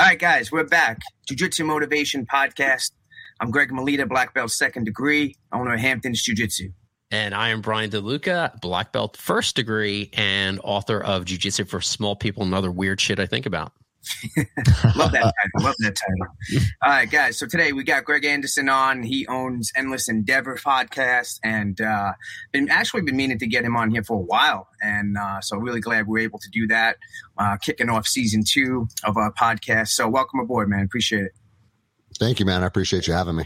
All right, guys, we're back. Jiu Jitsu Motivation Podcast. I'm Greg Melita, black belt second degree, owner of Hampton's Jiu Jitsu. And I am Bryan DeLuca, black belt first degree and author of Jiu Jitsu for Small People and other weird shit I think about. Love that title. Love that title. All right, guys. So today we got Greg Anderson on. He owns Endless Endeavor podcast, and uh, been actually been meaning to get him on here for a while. And uh, so really glad we are able to do that. Uh, kicking off season two of our podcast. So welcome aboard, man. Appreciate it. Thank you, man. I appreciate you having me.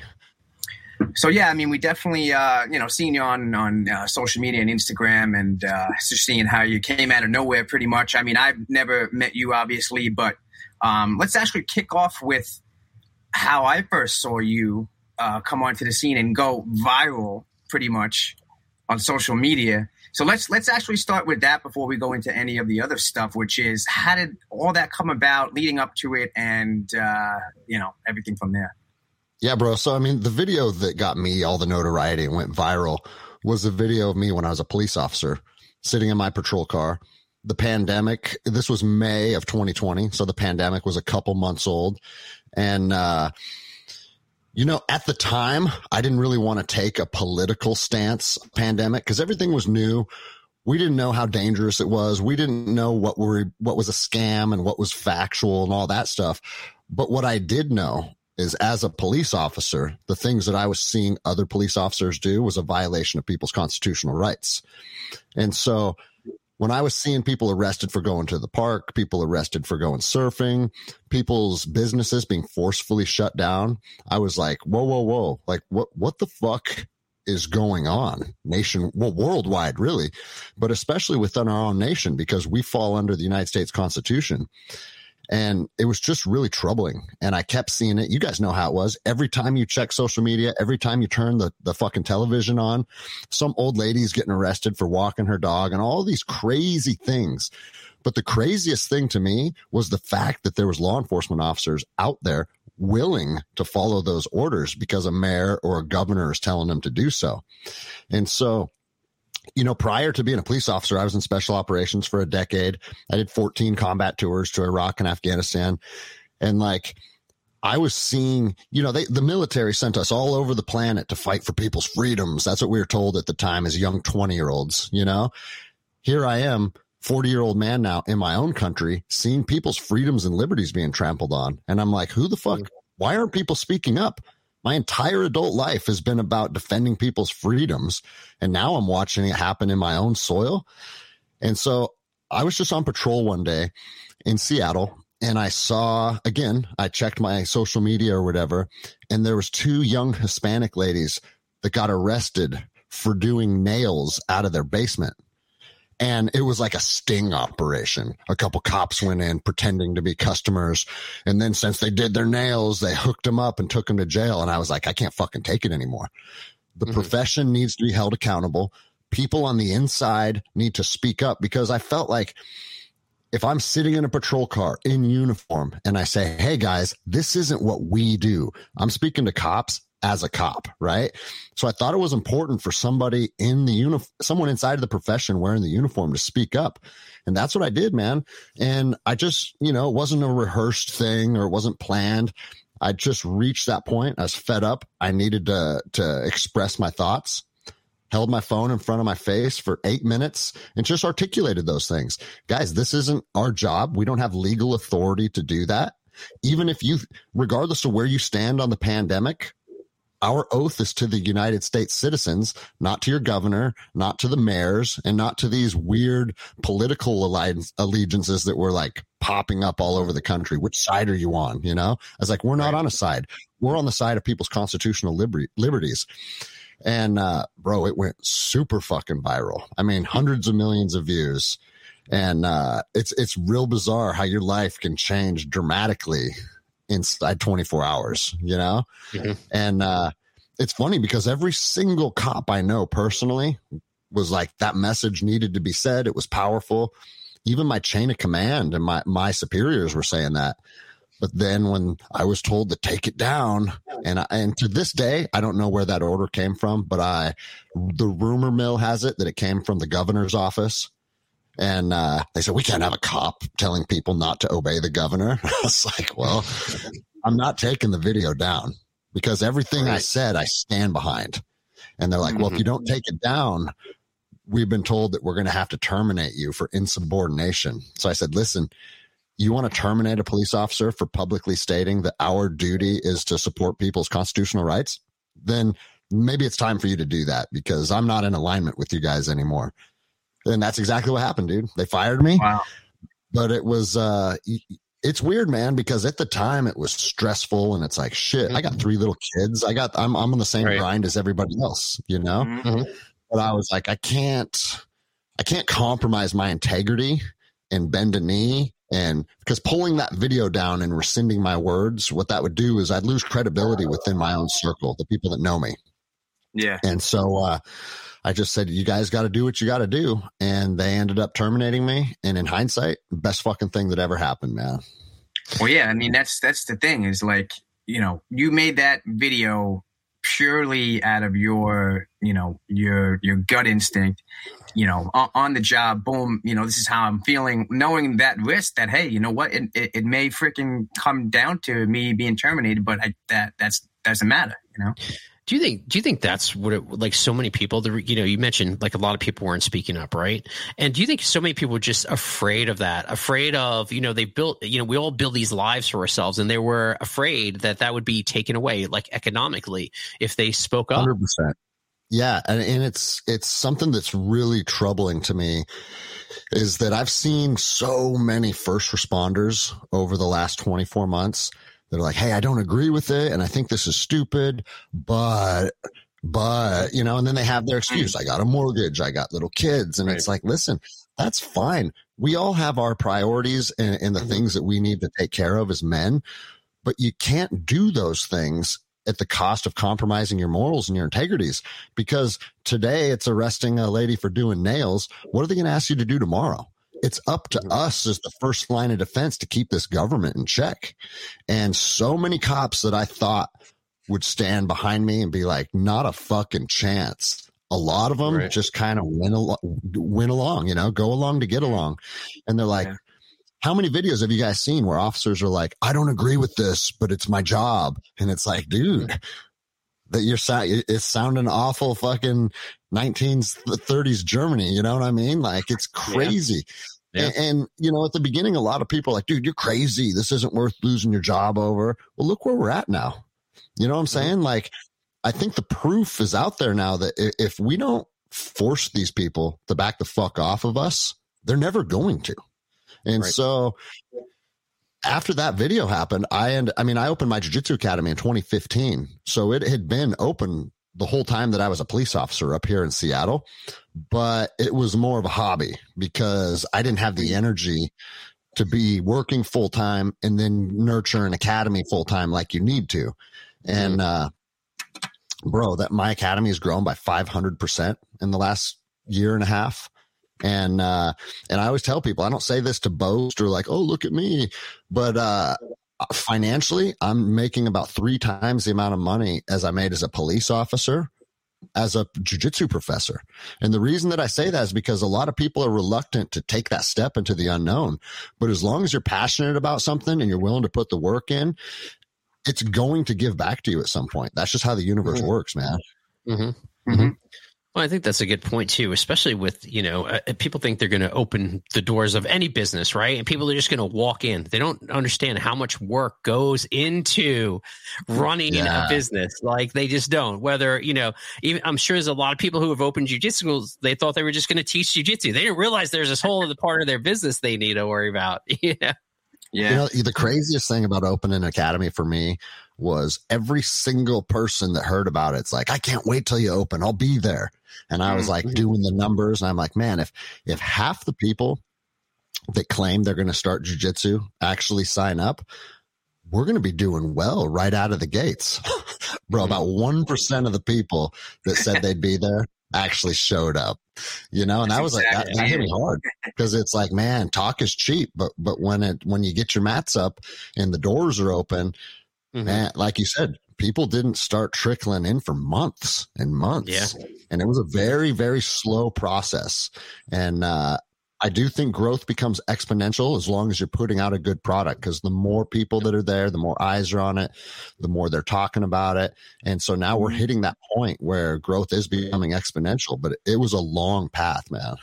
So yeah, I mean, we definitely, uh, you know, seeing you on on uh, social media and Instagram, and uh, just seeing how you came out of nowhere, pretty much. I mean, I've never met you, obviously, but um, let's actually kick off with how I first saw you uh, come onto the scene and go viral, pretty much on social media. So let's let's actually start with that before we go into any of the other stuff, which is how did all that come about, leading up to it, and uh, you know everything from there. Yeah, bro. So I mean, the video that got me all the notoriety and went viral was a video of me when I was a police officer sitting in my patrol car the pandemic. This was May of 2020. So the pandemic was a couple months old. And, uh, you know, at the time, I didn't really want to take a political stance pandemic because everything was new. We didn't know how dangerous it was. We didn't know what were, what was a scam and what was factual and all that stuff. But what I did know is as a police officer, the things that I was seeing other police officers do was a violation of people's constitutional rights. And so when I was seeing people arrested for going to the park, people arrested for going surfing, people's businesses being forcefully shut down, I was like, whoa, whoa, whoa. Like, what, what the fuck is going on nation, well, worldwide, really, but especially within our own nation because we fall under the United States Constitution. And it was just really troubling. And I kept seeing it. You guys know how it was. Every time you check social media, every time you turn the, the fucking television on, some old lady's getting arrested for walking her dog and all these crazy things. But the craziest thing to me was the fact that there was law enforcement officers out there willing to follow those orders because a mayor or a governor is telling them to do so. And so you know, prior to being a police officer, I was in special operations for a decade. I did 14 combat tours to Iraq and Afghanistan. And like, I was seeing, you know, they, the military sent us all over the planet to fight for people's freedoms. That's what we were told at the time as young 20 year olds, you know, here I am, 40 year old man now in my own country, seeing people's freedoms and liberties being trampled on. And I'm like, who the fuck? Why aren't people speaking up? My entire adult life has been about defending people's freedoms. And now I'm watching it happen in my own soil. And so I was just on patrol one day in Seattle and I saw again, I checked my social media or whatever, and there was two young Hispanic ladies that got arrested for doing nails out of their basement and it was like a sting operation. A couple cops went in pretending to be customers. And then since they did their nails, they hooked them up and took them to jail. And I was like, I can't fucking take it anymore. The mm-hmm. profession needs to be held accountable. People on the inside need to speak up because I felt like if I'm sitting in a patrol car in uniform and I say, Hey guys, this isn't what we do. I'm speaking to cops as a cop, right? So I thought it was important for somebody in the uniform, someone inside of the profession wearing the uniform to speak up. And that's what I did, man. And I just, you know, it wasn't a rehearsed thing or it wasn't planned. I just reached that point. I was fed up. I needed to, to express my thoughts held my phone in front of my face for eight minutes and just articulated those things. Guys, this isn't our job. We don't have legal authority to do that. Even if you, regardless of where you stand on the pandemic, our oath is to the United States citizens, not to your governor, not to the mayors, and not to these weird political allegiances that were like popping up all over the country. Which side are you on? You know, I was like, we're not right. on a side. We're on the side of people's constitutional liber- liberties. And, uh, bro, it went super fucking viral. I mean, hundreds of millions of views. And, uh, it's, it's real bizarre how your life can change dramatically inside 24 hours, you know? Mm-hmm. And uh, it's funny because every single cop I know personally was like, that message needed to be said. It was powerful. Even my chain of command and my, my superiors were saying that. But then when I was told to take it down, and I, and to this day, I don't know where that order came from, but I, the rumor mill has it that it came from the governor's office And uh, they said, we can't have a cop telling people not to obey the governor. I was like, well, I'm not taking the video down because everything right. I said, I stand behind. And they're like, mm-hmm. well, if you don't take it down, we've been told that we're going to have to terminate you for insubordination. So I said, listen, you want to terminate a police officer for publicly stating that our duty is to support people's constitutional rights? Then maybe it's time for you to do that because I'm not in alignment with you guys anymore. And that's exactly what happened, dude. They fired me. Wow. But it was uh it's weird, man, because at the time it was stressful and it's like shit, I got mm-hmm. three little kids. I got I'm I'm on the same right. grind as everybody else, you know? Mm-hmm. But I was like, I can't I can't compromise my integrity and bend a knee and because pulling that video down and rescinding my words, what that would do is I'd lose credibility within my own circle, the people that know me. Yeah. And so uh, I just said, you guys got to do what you got to do. And they ended up terminating me. And in hindsight, best fucking thing that ever happened, man. Well, yeah. I mean, that's, that's the thing is like, you know, you made that video purely out of your, you know, your, your gut instinct, you know, on, on the job, boom, you know, this is how I'm feeling, knowing that risk that, hey, you know what, it, it, it may freaking come down to me being terminated, but I, that, that's, doesn't matter, you know? Do you think? Do you think that's what it like? So many people, the you know, you mentioned like a lot of people weren't speaking up, right? And do you think so many people were just afraid of that, afraid of you know they built, you know, we all build these lives for ourselves, and they were afraid that that would be taken away, like economically, if they spoke up. Hundred percent. Yeah, and, and it's it's something that's really troubling to me is that I've seen so many first responders over the last 24 months they're like, Hey, I don't agree with it. And I think this is stupid, but, but, you know, and then they have their excuse. I got a mortgage. I got little kids. And right. it's like, listen, that's fine. We all have our priorities and, and the mm-hmm. things that we need to take care of as men, but you can't do those things at the cost of compromising your morals and your integrities. Because today it's arresting a lady for doing nails. What are they going to ask you to do tomorrow? It's up to mm-hmm. us as the first line of defense to keep this government in check. And so many cops that I thought would stand behind me and be like, not a fucking chance. A lot of them right. just kind of went, al- went along, you know, go along to get along. And they're like, yeah. how many videos have you guys seen where officers are like, I don't agree with this, but it's my job. And it's like, dude, that you're sound, it's sounding awful fucking 1930s Germany. You know what I mean? Like it's crazy. Yeah. Yeah. And, and, you know, at the beginning, a lot of people are like, dude, you're crazy. This isn't worth losing your job over. Well, look where we're at now. You know what I'm mm-hmm. saying? Like, I think the proof is out there now that if we don't force these people to back the fuck off of us, they're never going to. And right. so after that video happened, I and I mean, I opened my jiu-jitsu academy in 2015. So it had been open the whole time that I was a police officer up here in Seattle, but it was more of a hobby because I didn't have the energy to be working full time and then nurture an academy full time like you need to. And, mm-hmm. uh, bro, that my academy has grown by 500% in the last year and a half. And, uh, and I always tell people, I don't say this to boast or like, oh, look at me, but, uh, financially, I'm making about three times the amount of money as I made as a police officer, as a jujitsu professor. And the reason that I say that is because a lot of people are reluctant to take that step into the unknown. But as long as you're passionate about something and you're willing to put the work in, it's going to give back to you at some point. That's just how the universe mm-hmm. works, man. Mm-hmm. Mm-hmm. Well, I think that's a good point too, especially with, you know, uh, people think they're going to open the doors of any business, right? And people are just going to walk in. They don't understand how much work goes into running yeah. a business. Like they just don't. Whether, you know, even I'm sure there's a lot of people who have opened jujitsu schools, they thought they were just going to teach jujitsu. They didn't realize there's this whole other part of their business they need to worry about. yeah. Yeah. You know, the craziest thing about opening an academy for me was every single person that heard about it, it's like, I can't wait till you open. I'll be there. And I was like mm-hmm. doing the numbers and I'm like, man, if, if half the people that claim they're going to start jujitsu actually sign up, we're going to be doing well right out of the gates. Bro, mm-hmm. about 1% of the people that said they'd be there actually showed up, you know, and that was exactly. like, that, that hit me hard because it's like, man, talk is cheap, but, but when it, when you get your mats up and the doors are open, mm-hmm. man, like you said, people didn't start trickling in for months and months. Yeah. And it was a very, very slow process. And, uh, I do think growth becomes exponential as long as you're putting out a good product because the more people that are there, the more eyes are on it, the more they're talking about it. And so now we're mm-hmm. hitting that point where growth is becoming exponential, but it was a long path, man.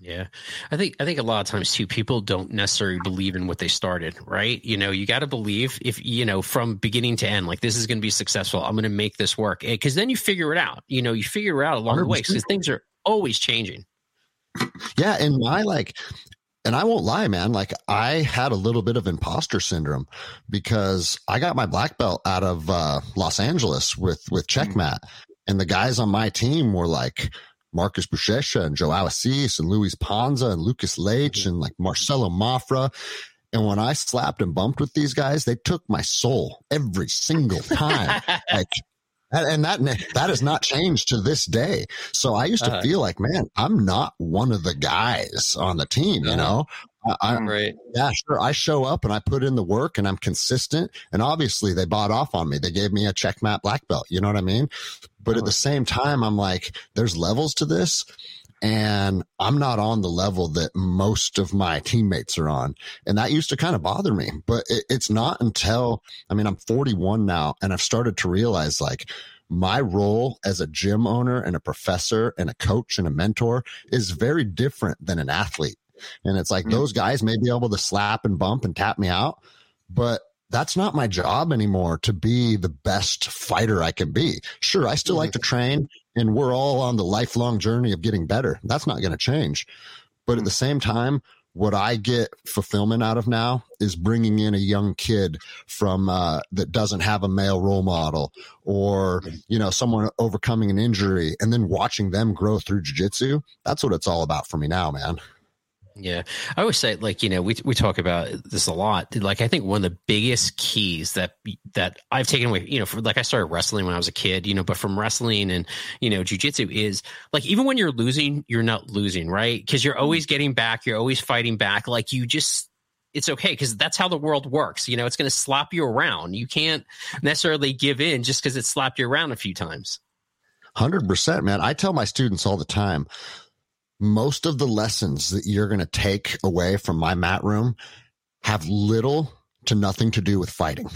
Yeah. I think I think a lot of times too people don't necessarily believe in what they started, right? You know, you got to believe if you know from beginning to end like this is going to be successful. I'm going to make this work. Eh, Cuz then you figure it out. You know, you figure it out along 100%. the way cuz things are always changing. Yeah, and my like and I won't lie, man. Like I had a little bit of imposter syndrome because I got my black belt out of uh, Los Angeles with with mm. Checkmat, and the guys on my team were like Marcus Buchecha and Joe Assis and Luiz Panza and Lucas Leite and like Marcelo Mafra. And when I slapped and bumped with these guys, they took my soul every single time. like and that that has not changed to this day. So I used to uh, feel like, man, I'm not one of the guys on the team. You know, I, am right. Yeah, sure. I show up and I put in the work and I'm consistent. And obviously, they bought off on me. They gave me a checkmat black belt. You know what I mean? But at the same time, I'm like, there's levels to this and I'm not on the level that most of my teammates are on. And that used to kind of bother me, but it, it's not until, I mean, I'm 41 now and I've started to realize like my role as a gym owner and a professor and a coach and a mentor is very different than an athlete. And it's like mm-hmm. those guys may be able to slap and bump and tap me out, but that's not my job anymore to be the best fighter I can be. Sure, I still mm-hmm. like to train and we're all on the lifelong journey of getting better. That's not going to change. But at the same time, what I get fulfillment out of now is bringing in a young kid from uh, that doesn't have a male role model, or you know, someone overcoming an injury, and then watching them grow through jujitsu. That's what it's all about for me now, man. Yeah. I always say like, you know, we we talk about this a lot. Like I think one of the biggest keys that that I've taken away, you know, for like I started wrestling when I was a kid, you know, but from wrestling and, you know, jujitsu is like even when you're losing, you're not losing, right? Because you're always mm-hmm. getting back, you're always fighting back. Like you just it's okay because that's how the world works. You know, it's going to slap you around. You can't necessarily give in just because it slapped you around a few times. 100%, man. I tell my students all the time most of the lessons that you're going to take away from my mat room have little to nothing to do with fighting.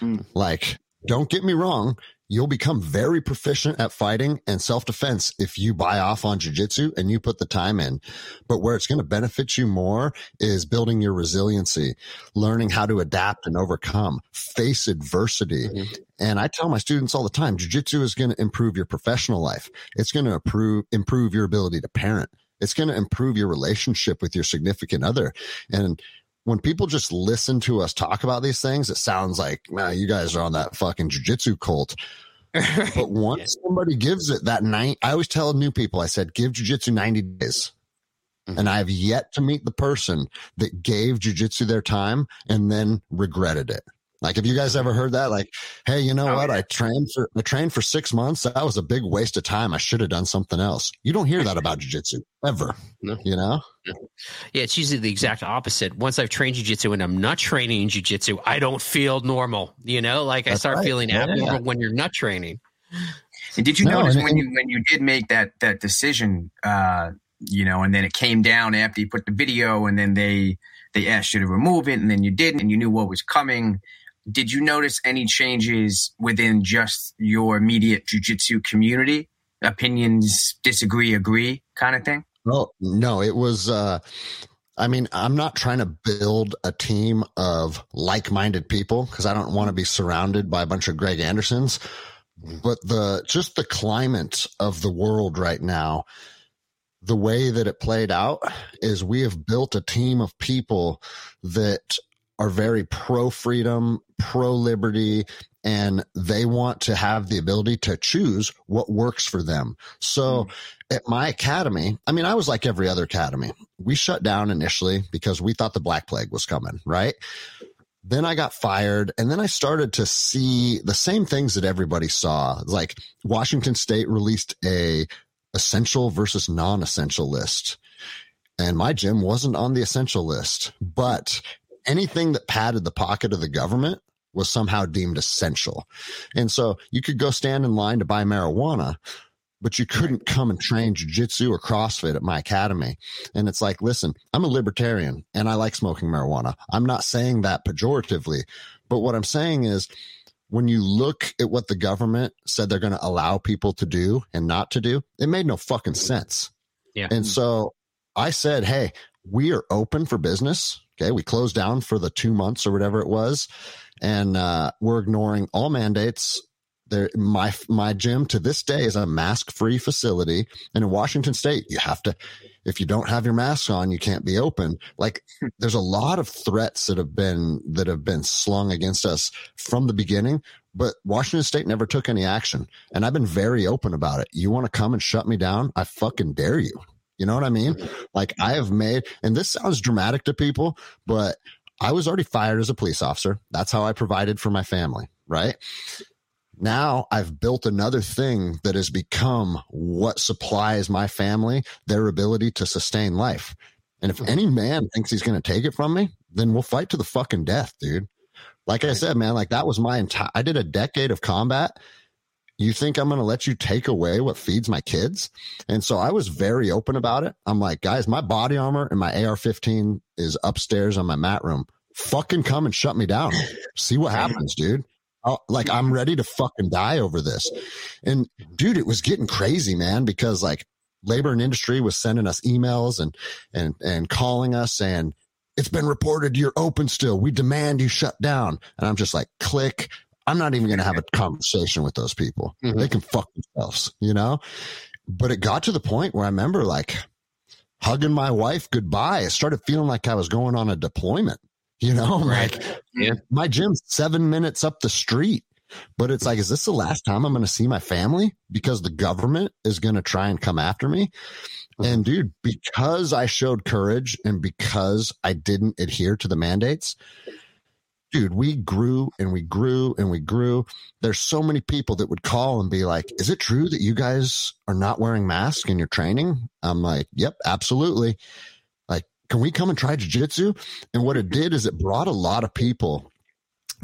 Mm. Like, don't get me wrong. You'll become very proficient at fighting and self defense if you buy off on jujitsu and you put the time in. But where it's going to benefit you more is building your resiliency, learning how to adapt and overcome, face adversity. Mm-hmm. And I tell my students all the time, jujitsu is going to improve your professional life. It's going to improve, improve your ability to parent. It's going to improve your relationship with your significant other. And when people just listen to us talk about these things, it sounds like, man, you guys are on that fucking jujitsu cult. but once yeah. somebody gives it that night, I always tell new people, I said, give jujitsu 90 days. Mm-hmm. And I have yet to meet the person that gave jujitsu their time and then regretted it. Like, have you guys ever heard that? Like, hey, you know oh, what? Yeah. I trained for I trained for six months. That was a big waste of time. I should have done something else. You don't hear that about jujitsu ever. No. You know? Yeah, it's usually the exact opposite. Once I've trained jujitsu and I'm not training in jujitsu, I don't feel normal. You know, like That's I start right. feeling yeah, abnormal yeah. when you're not training. And did you no, notice when you when you did make that that decision, uh, you know, and then it came down after you put the video, and then they they asked you to remove it, and then you didn't, and you knew what was coming did you notice any changes within just your immediate jujitsu community? Opinions disagree, agree kind of thing? Well, no, it was, uh, I mean, I'm not trying to build a team of like minded people because I don't want to be surrounded by a bunch of Greg Andersons. But the just the climate of the world right now, the way that it played out is we have built a team of people that are very pro freedom, pro liberty, and they want to have the ability to choose what works for them. So mm. at my academy, I mean, I was like every other academy. We shut down initially because we thought the Black Plague was coming, right? Then I got fired and then I started to see the same things that everybody saw. Like Washington State released a essential versus non-essential list. And my gym wasn't on the essential list, but anything that padded the pocket of the government was somehow deemed essential. And so you could go stand in line to buy marijuana, but you couldn't come and train jujitsu or CrossFit at my academy. And it's like, listen, I'm a libertarian and I like smoking marijuana. I'm not saying that pejoratively, but what I'm saying is when you look at what the government said they're going to allow people to do and not to do, it made no fucking sense. Yeah. And so I said, Hey, we are open for business. Okay. We closed down for the two months or whatever it was. And uh, we're ignoring all mandates. There my my gym to this day is a mask free facility. And in washington state you have to if you don't have your mask on you can't be open. Like there's a lot of threats that have been that have been slung against us from the beginning but washington state never took any action. And i've been very open about it. You want to come and shut me down? I fucking dare you you know what i mean like i have made and this sounds dramatic to people but i was already fired as a police officer that's how i provided for my family right now I've built another thing that has become what supplies my family their ability to sustain life. And if any man thinks he's going to take it from me, then we'll fight to the fucking death, dude. Like I said, man, like that was my entire, I did a decade of combat. You think I'm going to let you take away what feeds my kids? And so I was very open about it. I'm like, guys, my body armor and my AR 15 is upstairs on my mat room. Fucking come and shut me down. See what happens, dude. Oh, like I'm ready to fucking die over this. And dude, it was getting crazy, man, because like labor and industry was sending us emails and, and, and calling us and it's been reported you're open still. We demand you shut down. And I'm just like, click. I'm not even going to have a conversation with those people. Mm-hmm. They can fuck themselves, you know? But it got to the point where I remember like hugging my wife goodbye. I started feeling like I was going on a deployment. You know, like yeah. my gym's seven minutes up the street. But it's like, is this the last time I'm going to see my family? Because the government is going to try and come after me. Mm-hmm. And dude, because I showed courage and because I didn't adhere to the mandates, dude, we grew and we grew and we grew. There's so many people that would call and be like, is it true that you guys are not wearing masks in your training? I'm like, yep, absolutely Like, can we come and try jujitsu? And what it did is it brought a lot of people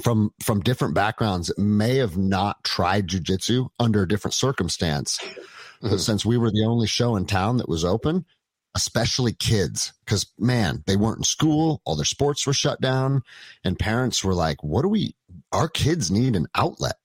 from from different backgrounds that may have not tried jujitsu under a different circumstance. Mm-hmm. But since we were the only show in town that was open, especially kids, because man, they weren't in school, all their sports were shut down, and parents were like, "What do we? Our kids need an outlet."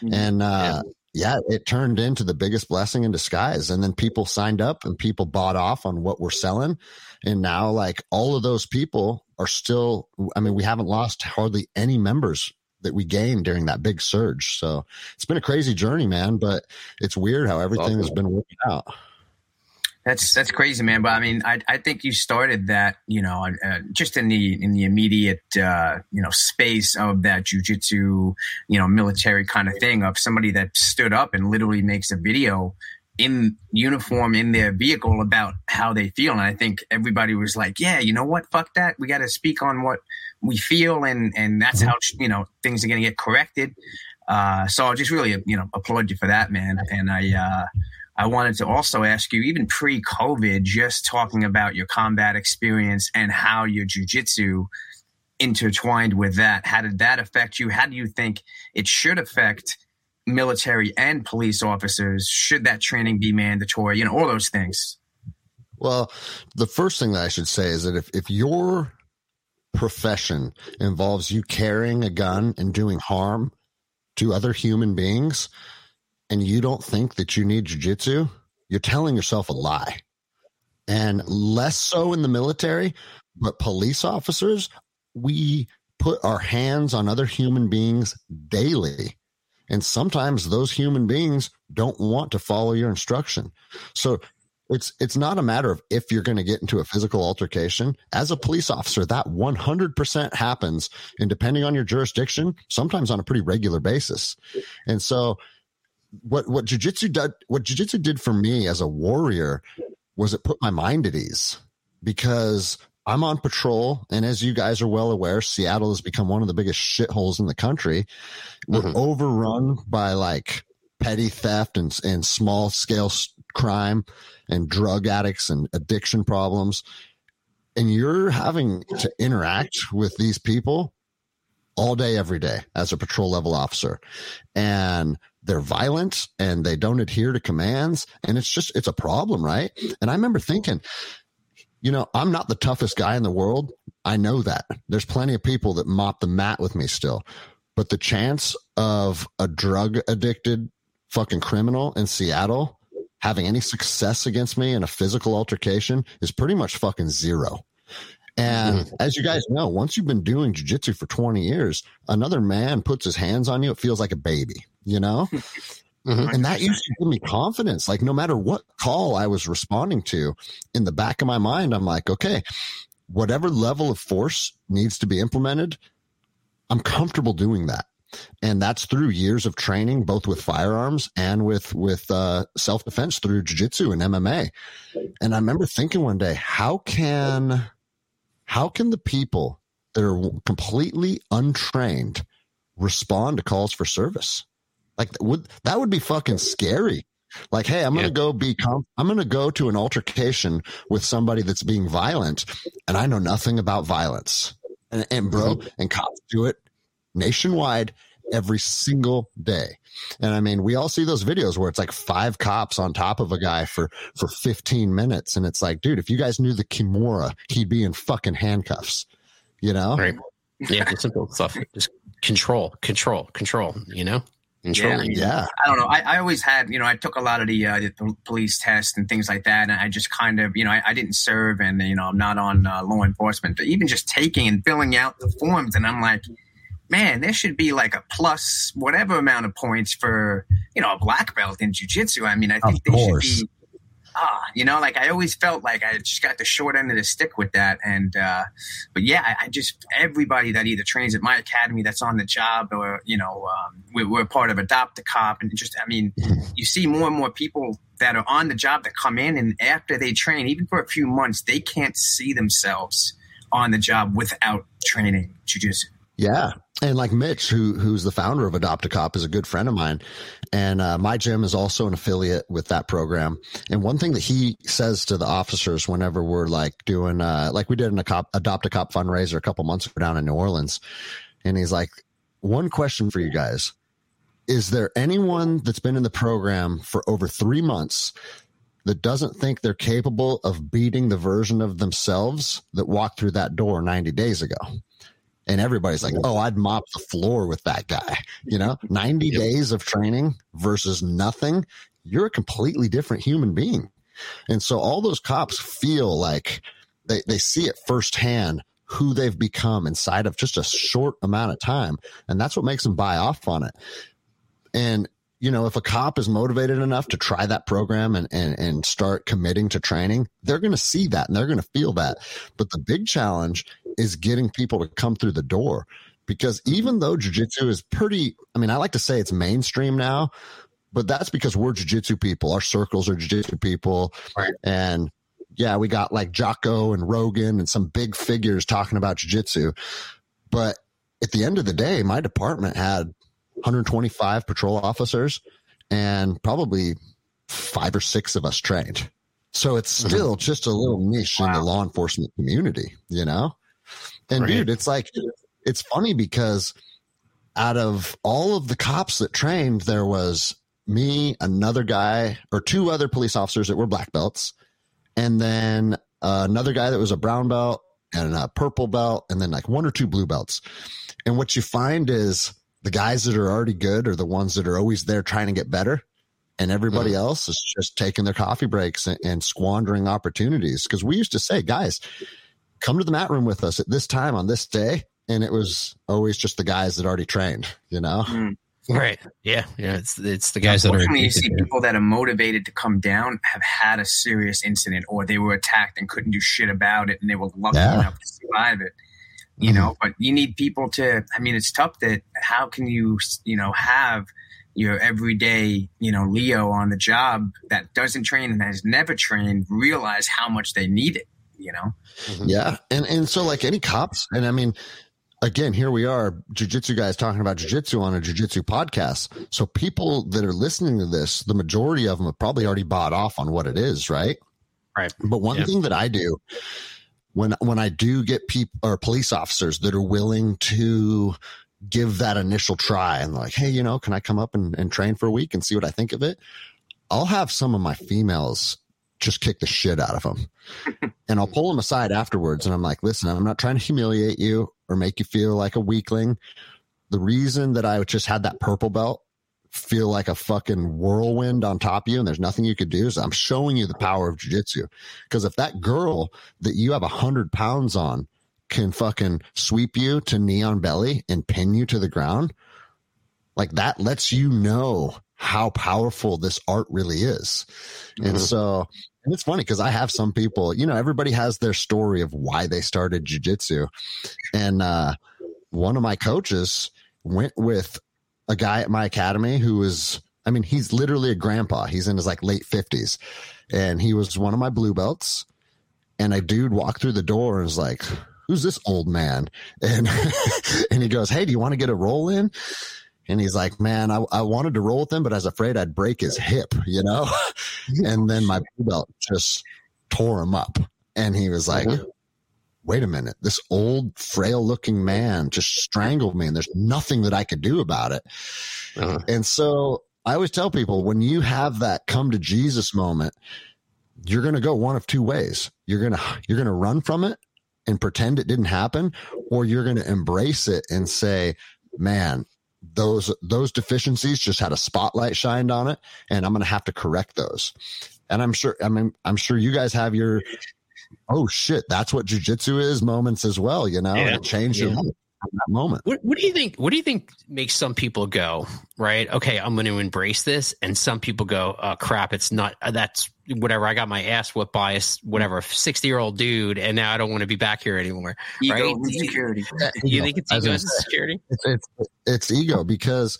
Mm-hmm. And uh, yeah yeah, it turned into the biggest blessing in disguise. And then people signed up and people bought off on what we're selling. And now, like, all of those people are still, I mean, we haven't lost hardly any members that we gained during that big surge. So it's been a crazy journey, man, but it's weird how everything awesome. has been working out. That's that's crazy, man. But I mean, I I think you started that, you know, uh, just in the in the immediate, uh, you know, space of that jujitsu, you know, military kind of thing of somebody that stood up and literally makes a video in uniform in their vehicle about how they feel. And I think everybody was like, yeah, you know what? Fuck that. We got to speak on what we feel. And, and that's how, you know, things are going to get corrected. Uh, so I just really, you know, applaud you for that, man. And I, uh, I wanted to also ask you, even pre COVID, just talking about your combat experience and how your jujitsu intertwined with that. How did that affect you? How do you think it should affect military and police officers? Should that training be mandatory? You know, all those things. Well, the first thing that I should say is that if, if your profession involves you carrying a gun and doing harm to other human beings, and you don't think that you need jujitsu, you're telling yourself a lie. And less so in the military, but police officers, we put our hands on other human beings daily. And sometimes those human beings don't want to follow your instruction. So it's it's not a matter of if you're going to get into a physical altercation as a police officer that 100% happens and depending on your jurisdiction sometimes on a pretty regular basis and so what what jujitsu did what jujitsu did for me as a warrior was it put my mind at ease because I'm on patrol, and as you guys are well aware, Seattle has become one of the biggest shitholes in the country. We're mm-hmm. overrun by like petty theft and and small scale crime and drug addicts and addiction problems, and you're having to interact with these people all day, every day as a patrol level officer, and they're violent and they don't adhere to commands. And it's just, it's a problem, right? And I remember thinking, you know, I'm not the toughest guy in the world. I know that. There's plenty of people that mop the mat with me still. But the chance of a drug addicted fucking criminal in Seattle having any success against me in a physical altercation is pretty much fucking zero. And mm-hmm. as you guys know, once you've been doing jujitsu for 20 years, another man puts his hands on you, it feels like a baby, you know? Mm-hmm. And that used to give me confidence. Like, no matter what call I was responding to, in the back of my mind, I'm like, okay, whatever level of force needs to be implemented, I'm comfortable doing that. And that's through years of training, both with firearms and with, with, uh, self defense through jujitsu and MMA. And I remember thinking one day, how can, how can the people that are completely untrained respond to calls for service? Like would that would be fucking scary. Like, hey, I'm gonna go be I'm gonna go to an altercation with somebody that's being violent, and I know nothing about violence. And, and bro, mm-hmm. and cops do it nationwide every single day. And I mean, we all see those videos where it's like five cops on top of a guy for, for 15 minutes. And it's like, dude, if you guys knew the Kimura, he'd be in fucking handcuffs, you know? Right. Yeah. simple stuff. Just control, control, control, you know? Yeah, yeah. I don't know. I, I, always had, you know, I took a lot of the, uh, the police tests and things like that, and I just kind of, you know, I, I didn't serve, and you know, I'm not on uh, law enforcement, but even just taking and filling out the forms, and I'm like, man, there should be like a plus whatever amount of points for, you know, a black belt in jujitsu. I mean, I think of they course. should be ah, you know, like I always felt like I just got the short end of the stick with that. And, uh, but yeah, I, I just, everybody that either trains at my academy that's on the job or, you know, um, we're, we're, part of Adopt a Cop. And just, I mean, you see more and more people that are on the job that come in and after they train, even for a few months, they can't see themselves on the job without training jujitsu. Yeah. And like Mitch, who who's the founder of Adopt a Cop, is a good friend of mine, and uh, my gym is also an affiliate with that program. And one thing that he says to the officers whenever we're like doing, uh, like we did an a cop, Adopt a Cop fundraiser a couple months ago down in New Orleans, and he's like, "One question for you guys: Is there anyone that's been in the program for over three months that doesn't think they're capable of beating the version of themselves that walked through that door 90 days ago?" And everybody's like, "Oh, I'd mop the floor with that guy." You know, 90 yep. days of training versus nothing, you're a completely different human being. And so all those cops feel like they they see it firsthand who they've become inside of just a short amount of time, and that's what makes them buy off on it. And you know, if a cop is motivated enough to try that program and, and, and start committing to training, they're going to see that and they're going to feel that. But the big challenge is getting people to come through the door because mm-hmm. even though jujitsu is pretty, I mean, I like to say it's mainstream now, but that's because we're jujitsu people. Our circles are jujitsu people. Right. And yeah, we got like Jocko and Rogan and some big figures talking about jujitsu. But at the end of the day, my department had 125 patrol officers and probably five or six of us trained. So it's mm-hmm. still mm-hmm. just a little niche wow. in the law enforcement community, you know? And right. dude, it's like, it's funny because out of all of the cops that trained, there was me, another guy, or two other police officers that were black belts, and then uh, another guy that was a brown belt and a purple belt, and then like one or two blue belts. And what you find is the guys that are already good are the ones that are always there trying to get better. And everybody mm. else is just taking their coffee breaks and, and squandering opportunities. Cause we used to say, guys, come to the mat room with us at this time on this day. And it was always just the guys that already trained, you know? Mm. Right. Yeah. Yeah. It's it's the guys that are. You see people that are motivated to come down have had a serious incident, or they were attacked and couldn't do shit about it, and they were lucky yeah. enough to survive it you know, mm-hmm. but you need people to, I mean, it's tough that how can you, you know, have your everyday, you know, LEO on the job that doesn't train and has never trained realize how much they need it, you know? Mm-hmm. Yeah. And, and so like any cops, and I mean, again, here we are, jujitsu guys talking about jujitsu on a jujitsu podcast. So people that are listening to this, the majority of them have probably already bought off on what it is, right? Right. But one yeah. thing that I do when when I do get people or police officers that are willing to give that initial try and like, hey, you know, can I come up and, and train for a week and see what I think of it? I'll have some of my females just kick the shit out of them. and I'll pull them aside afterwards and I'm like, listen, I'm not trying to humiliate you or make you feel like a weakling. The reason that I just had that purple belt feel like a fucking whirlwind on top of you and there's nothing you could do is I'm showing you the power of jujitsu. Because if that girl that you have a hundred pounds on can fucking sweep you to knee on belly and pin you to the ground, like that lets you know how powerful this art really is. Mm-hmm. And so and it's funny because I have some people, you know, everybody has their story of why they started jujitsu. And uh, one of my coaches went with a guy at my academy who was, I mean, he's literally a grandpa. He's in his like late 50s. And he was one of my blue belts. And a dude walked through the door and was like, Who's this old man? And and he goes, Hey, do you want to get a roll in? And he's like, man, I, I wanted to roll with him, but I was afraid I'd break his hip, you know? and then my blue belt just tore him up. And he was like, mm-hmm. Wait a minute, this old, frail looking man just strangled me and there's nothing that I could do about it. Uh-huh. And so I always tell people when you have that come to Jesus moment, you're going to go one of two ways. You're going to, you're going to run from it and pretend it didn't happen, or you're going to embrace it and say, man, those those deficiencies just had a spotlight shined on it and i'm going to have to correct those and i'm sure i mean i'm sure you guys have your oh shit that's what jujitsu is moments as well you know yeah. it changed yeah. your life that moment. What, what, do you think? What do you think makes some people go right? Okay, I'm going to embrace this, and some people go, "Oh crap, it's not. Uh, that's whatever. I got my ass whipped by a whatever 60 year old dude, and now I don't want to be back here anymore." Ego right? insecurity. You, you think it's ego insecurity? It's, it's, it's ego because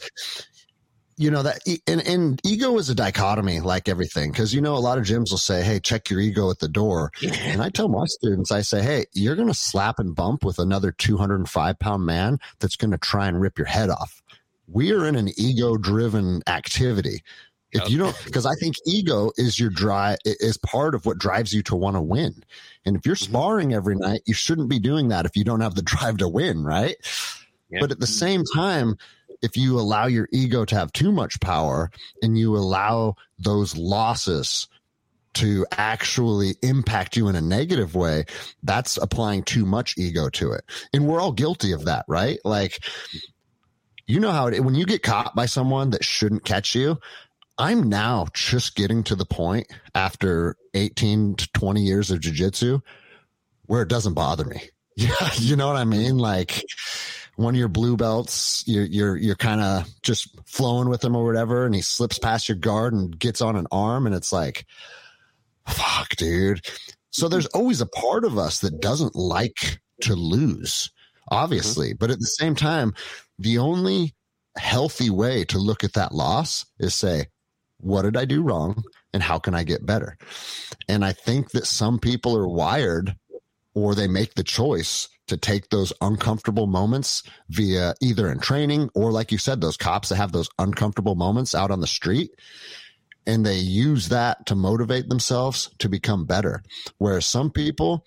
you know that and, and ego is a dichotomy like everything because you know a lot of gyms will say hey check your ego at the door. And i tell my students i say hey you're going to slap and bump with another 205 pound man that's going to try and rip your head off. We are in an ego driven activity. If okay. you don't because i think ego is your drive is part of what drives you to want to win. And if you're mm-hmm. sparring every night you shouldn't be doing that if you don't have the drive to win right? Yeah. but at the same time if you allow your ego to have too much power and you allow those losses to actually impact you in a negative way, that's applying too much ego to it. And we're all guilty of that, right? Like, you know how it, when you get caught by someone that shouldn't catch you, I'm now just getting to the point after 18 to 20 years of jujitsu where it doesn't bother me. Yeah, you know what I mean? Like, one of your blue belts, you're you're you're kind of just flowing with him or whatever, and he slips past your guard and gets on an arm, and it's like, fuck, dude. So there's always a part of us that doesn't like to lose, obviously, mm-hmm. but at the same time, the only healthy way to look at that loss is say, what did I do wrong? And how can I get better? And I think that some people are wired or they make the choice to take those uncomfortable moments via either in training or like you said those cops that have those uncomfortable moments out on the street. And they use that to motivate themselves to become better. Whereas some people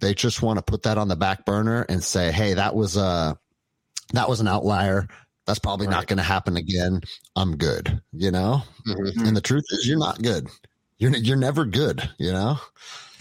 they just want to put that on the back burner and say hey that was a that was an outlier. That's probably right. not going to happen again. I'm good you know? Mm-hmm. and the truth is you're not good. You're you're never good you know?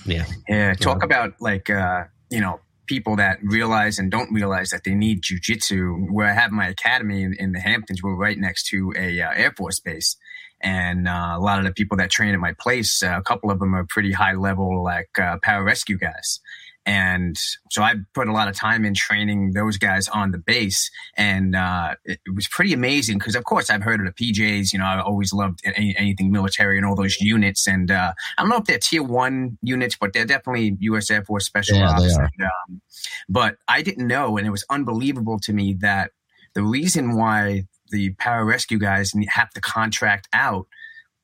Yeah. Yeah talk yeah. about like uh you know people that realize and don't realize that they need jujitsu. Where I have my academy in, in, the Hamptons, we're right next to a uh, Air Force base, and uh, a lot of the people that train at my place, uh, a couple of them are pretty high level, like uh, pararescue guys. And so I put a lot of time in training those guys on the base. And uh, it, it, was pretty amazing because, of course, I've heard of the PJs. You know, I always loved any, anything military and all those units. And uh, I don't know if they're tier one units, but they're definitely U.S. Air Force Special yeah, Ops. And, um, but I didn't know, and it was unbelievable to me that the reason why the pararescue guys have to contract out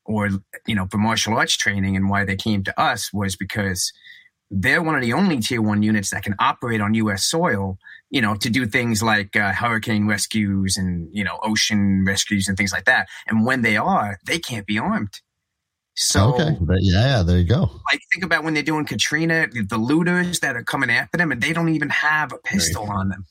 or, you know, for martial arts training and why they came to us was because – they're one of the only tier one units that can operate on U.S. soil, you know, to do things like uh, hurricane rescues and, you know, ocean rescues and things like that. And when they are, they can't be armed. So, okay. yeah, there you go. Like, think about when they're doing Katrina, the looters that are coming after them, and they don't even have a pistol right. on them.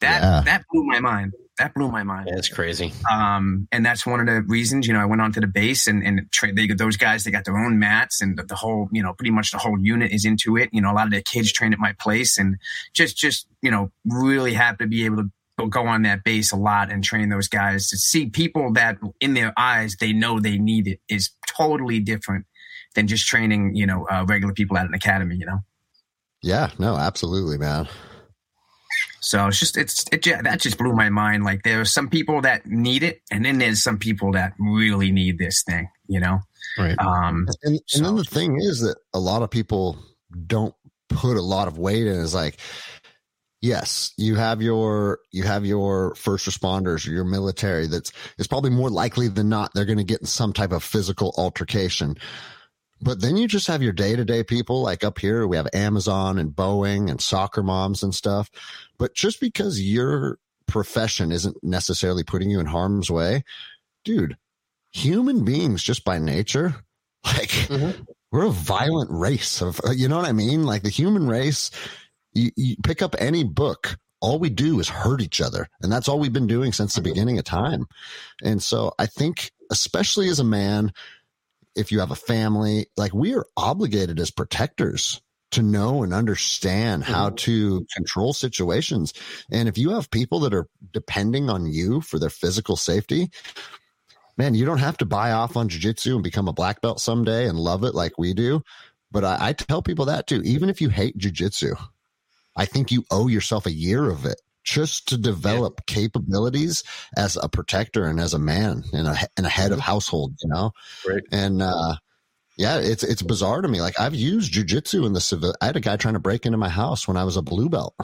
That yeah. that blew my mind. That blew my mind. That's crazy. Um, and that's one of the reasons, you know, I went onto the base and, and tra- they those guys, they got their own mats and the, the, whole, you know, pretty much the whole unit is into it. You know, a lot of the kids train at my place and just, just, you know, really happy to be able to go on that base a lot and train those guys to see people that in their eyes, they know they need it is totally different than just training, you know, uh, regular people at an academy, you know? Yeah, no, absolutely, man. So it's just it's it that just blew my mind. Like there are some people that need it, and then there's some people that really need this thing. You know, right? Um, and, so. and then the thing is that a lot of people don't put a lot of weight in. Is like, yes, you have your you have your first responders or your military. That's it's probably more likely than not they're going to get in some type of physical altercation. But then you just have your day to day people like up here, we have Amazon and Boeing and soccer moms and stuff. But just because your profession isn't necessarily putting you in harm's way, dude, human beings just by nature, like mm-hmm. we're a violent race of, you know what I mean? Like the human race, you, you pick up any book, all we do is hurt each other. And that's all we've been doing since the mm-hmm. beginning of time. And so I think, especially as a man, if you have a family, like we are obligated as protectors to know and understand how mm-hmm. to control situations. And if you have people that are depending on you for their physical safety, man, you don't have to buy off on jujitsu and become a black belt someday and love it like we do. But I, I tell people that too. Even if you hate jujitsu, I think you owe yourself a year of it just to develop yeah. capabilities as a protector and as a man and a, and a head of mm-hmm. household, you know? Right. And, uh, yeah, it's, it's bizarre to me. Like I've used jujitsu in the civil. I had a guy trying to break into my house when I was a blue belt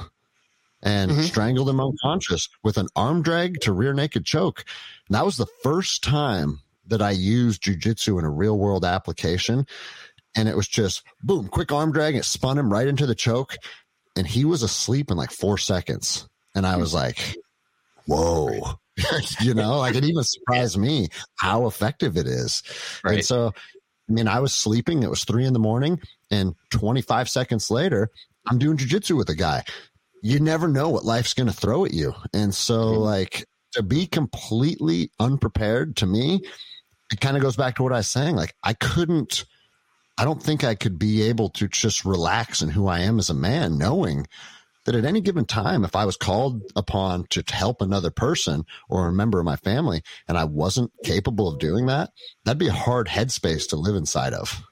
and mm-hmm. strangled him unconscious with an arm drag to rear naked choke. And that was the first time that I used jujitsu in a real world application. And it was just boom, quick arm drag. It spun him right into the choke. And he was asleep in like four seconds. And I was like, whoa, you know, like it even surprised me how effective it is. Right. And so, I mean, I was sleeping. It was three in the morning, and 25 seconds later, I'm doing jujitsu with a guy. You never know what life's going to throw at you. And so, mm-hmm. like, to be completely unprepared to me, it kind of goes back to what I was saying. Like, I couldn't, I don't think I could be able to just relax in who I am as a man, knowing that at any given time, if I was called upon to help another person or a member of my family and I wasn't capable of doing that, that'd be a hard headspace to live inside of.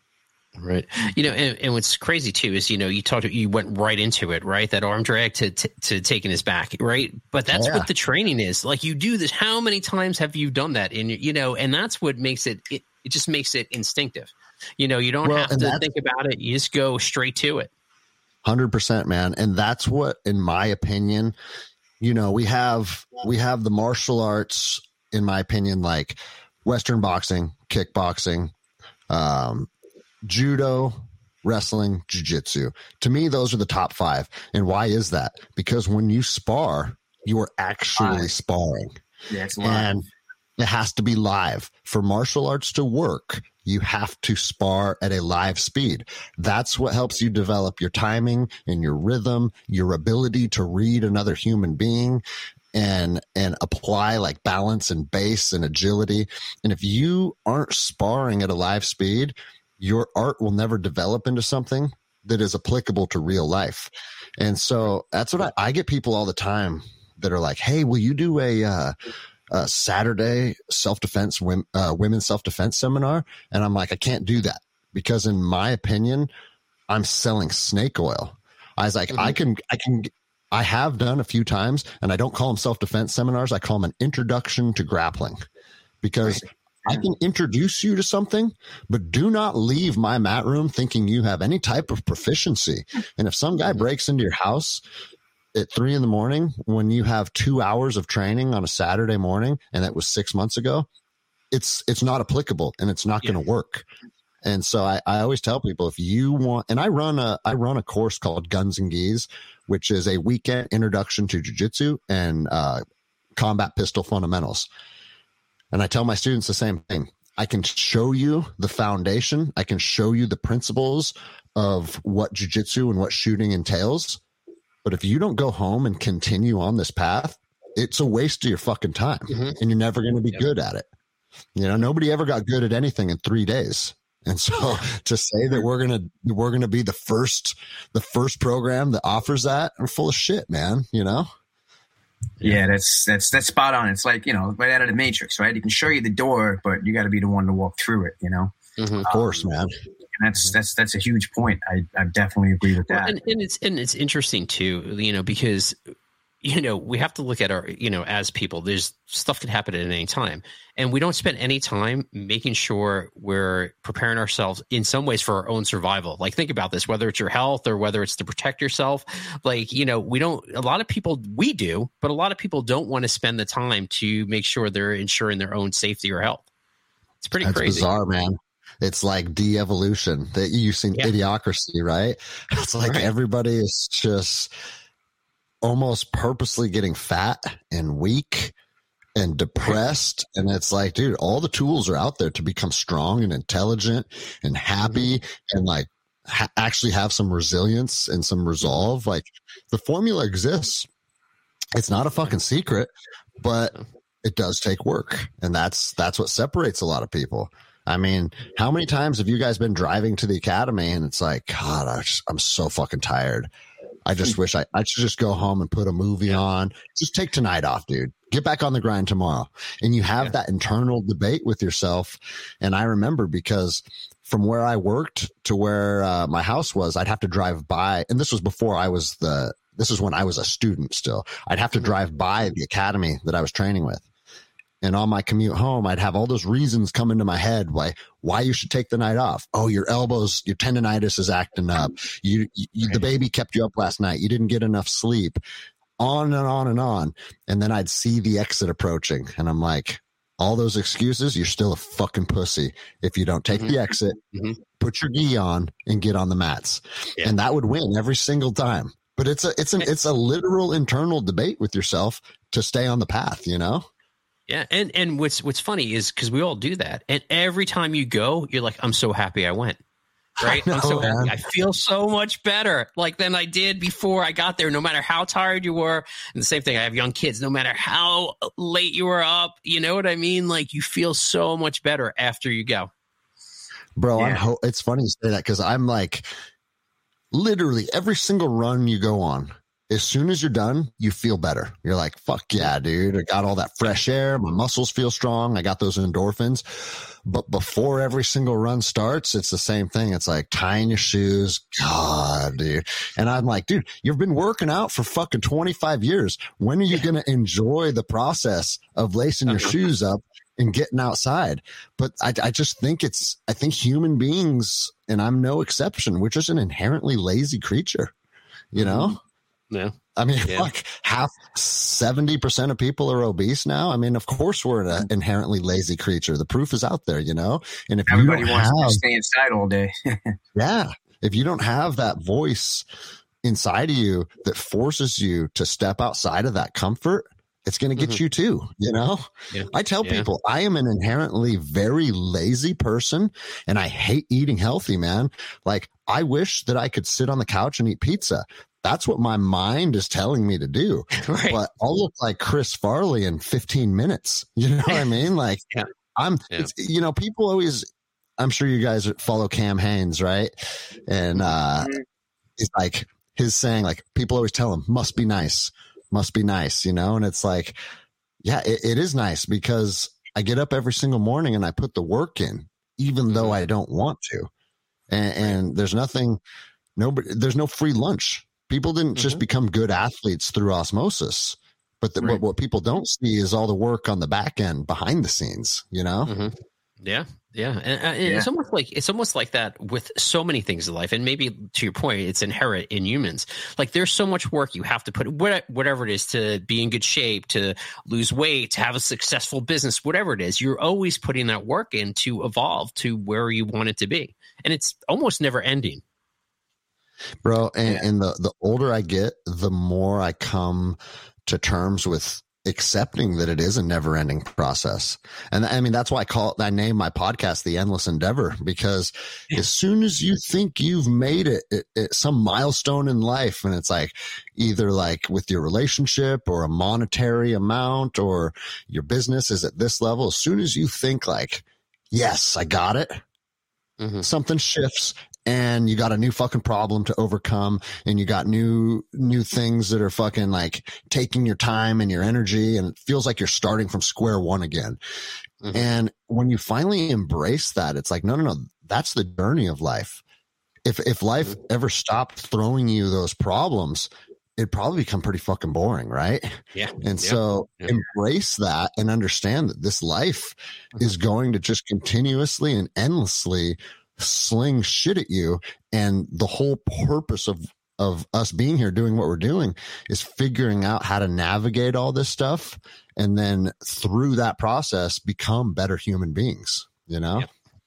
Right. You know, and, and, what's crazy too is, you know, you talked, you went right into it, right? That arm drag to, to, to taking his back, right? But that's yeah. what the training is. Like you do this. How many times have you done that? And, you know, and that's what makes it, it, it just makes it instinctive. You know, you don't well, have to think about it. You just go straight to it. Hundred percent, man. And that's what, in my opinion, you know, we have we have the martial arts, in my opinion, like Western boxing, kickboxing, um, judo, wrestling, jiu-jitsu. To me, those are the top five. And why is that? Because when you spar, you are actually sparring. Yeah, and it has to be live. For martial arts to work, you have to spar at a live speed. That's what helps you develop your timing and your rhythm, your ability to read another human being and and apply like balance and base and agility. And if you aren't sparring at a live speed, your art will never develop into something that is applicable to real life. And so that's what I, I get people all the time that are like, "Hey, will you do a uh, uh, Saturday self defense, uh, women's self defense seminar. And I'm like, I can't do that because in my opinion, I'm selling snake oil. I was like, mm-hmm. I can, I can, I have done a few times and I don't call them self defense seminars. I call them an introduction to grappling because I can introduce you to something, but do not leave my mat room thinking you have any type of proficiency. And if some guy mm-hmm. breaks into your house at three in the morning when you have two hours of training on a Saturday morning, and that was six months ago, it's it's not applicable and it's not yeah. going to work. And so I, I always tell people if you want, and I run a I run a course called Guns and Gis, which is a weekend introduction to jujitsu and uh, combat pistol fundamentals. And I tell my students the same thing. I can show you the foundation. I can show you the principles of what jujitsu and what shooting entails But if you don't go home and continue on this path, it's a waste of your fucking time mm-hmm. and you're never going to be yep. good at it. You know, nobody ever got good at anything in three days. And so to say that we're going to, we're to be the first, the first program that offers that, we're full of shit, man, you know? Yeah, that's that's that's spot on. It's like you know, right out of the Matrix, right? He can show you the door, but you got to be the one to walk through it. You know, mm-hmm. of course, um, man. And that's mm-hmm. that's that's a huge point. I, I definitely agree with that. Well, and, and it's and it's interesting too, you know, because you know, we have to look at our, you know, as people, there's stuff can happen at any time. And we don't spend any time making sure we're preparing ourselves in some ways for our own survival. Like, think about this, whether it's your health or whether it's to protect yourself. Like, you know, we don't, a lot of people, we do, but a lot of people don't want to spend the time to make sure they're ensuring their own safety or health. It's pretty That's crazy. bizarre, man. It's like de-evolution that you've seen yeah. idiocracy, right? It's like right. everybody is just, almost purposely getting fat and weak and depressed. And it's like, dude, all the tools are out there to become strong and intelligent and happy mm-hmm. and like ha- actually have some resilience and some resolve. Like the formula exists. It's not a fucking secret, but it does take work. And that's, that's what separates a lot of people. I mean, how many times have you guys been driving to the academy and it's like, God, I just, I'm so fucking tired. I just wish I, I should just go home and put a movie on. Just take tonight off, dude. Get back on the grind tomorrow. And you have yeah. that internal debate with yourself. And I remember because from where I worked to where uh, my house was, I'd have to drive by. And this was before I was the, this is when I was a student still. I'd have to mm-hmm. drive by the academy that I was training with. And on my commute home, I'd have all those reasons come into my head why why you should take the night off. Oh, your elbows, your tendonitis is acting up. You, you the baby kept you up last night. You didn't get enough sleep. On and on and on. And then I'd see the exit approaching, and I'm like, all those excuses, you're still a fucking pussy if you don't take mm-hmm. the exit, mm-hmm. put your gi on, and get on the mats. Yeah. And that would win every single time. But it's a it's an it's a literal internal debate with yourself to stay on the path, you know? Yeah, and and what's what's funny is because we all do that, and every time you go, you're like, I'm so happy I went. Right, I am so happy. I feel so much better like than I did before I got there. No matter how tired you were, and the same thing. I have young kids. No matter how late you were up, you know what I mean. Like you feel so much better after you go. Bro, yeah. I'm. Ho- it's funny you say that because I'm like, literally every single run you go on, as soon as you're done, you feel better. You're like, fuck yeah, dude. I got all that fresh air. My muscles feel strong. I got those endorphins. But before every single run starts, it's the same thing. It's like tying your shoes. God, dude. And I'm like, dude, you've been working out for fucking 25 years. When are you going to enjoy the process of lacing your uh-huh. shoes up and getting outside? But I, I just think it's, I think human beings, and I'm no exception, we're just an inherently lazy creature, you know? Mm-hmm. Yeah. I mean, yeah. like half, 70% of people are obese now. I mean, of course, we're an inherently lazy creature. The proof is out there, you know? And if everybody wants have, to stay inside all day. yeah. If you don't have that voice inside of you that forces you to step outside of that comfort, it's going to get mm-hmm. you too, you know? Yeah. I tell yeah. people I am an inherently very lazy person and I hate eating healthy, man. Like I wish that I could sit on the couch and eat pizza that's what my mind is telling me to do. Right. But I'll look like Chris Farley in 15 minutes. You know what I mean? Like yeah. I'm, yeah. you know, people always, I'm sure you guys follow Cam Hanes, right? And, uh, he's like, his saying, like, people always tell him, must be nice, must be nice, you know? And it's like, yeah, it, it is nice because I get up every single morning and I put the work in, even though mm-hmm. I don't want to. And, and there's nothing, nobody, there's no free lunch People didn't just mm-hmm. become good athletes through osmosis. But the, right. what, what people don't see is all the work on the back end behind the scenes, you know? Mm-hmm. Yeah. Yeah. And, and yeah. it's almost like, it's almost like that with so many things in life. And maybe to your point, it's inherent in humans. Like there's so much work you have to put, whatever it is to be in good shape, to lose weight, to have a successful business, whatever it is, you're always putting that work in to evolve to where you want it to be. And it's almost never ending bro. And, yeah. and the the older I get, the more I come to terms with accepting that it is a never ending process. And I mean, that's why I call it, I name my podcast the endless endeavor because yeah. as soon as you think you've made it, it, it, some milestone in life and it's like either like with your relationship or a monetary amount or your business is at this level. As soon as you think like, yes, I got it. Mm-hmm. Something shifts and you got a new fucking problem to overcome and you got new new things that are fucking like taking your time and your energy and it feels like you're starting from square one again mm-hmm. and when you finally embrace that it's like no no no that's the journey of life if if life mm-hmm. ever stopped throwing you those problems it'd probably become pretty fucking boring, right? Yeah. And yeah. so yeah. embrace that and understand that this life mm-hmm. is going to just continuously and endlessly sling shit at you. And the whole purpose of, of us being here doing what we're doing is figuring out how to navigate all this stuff. And then through that process, become better human beings, you know?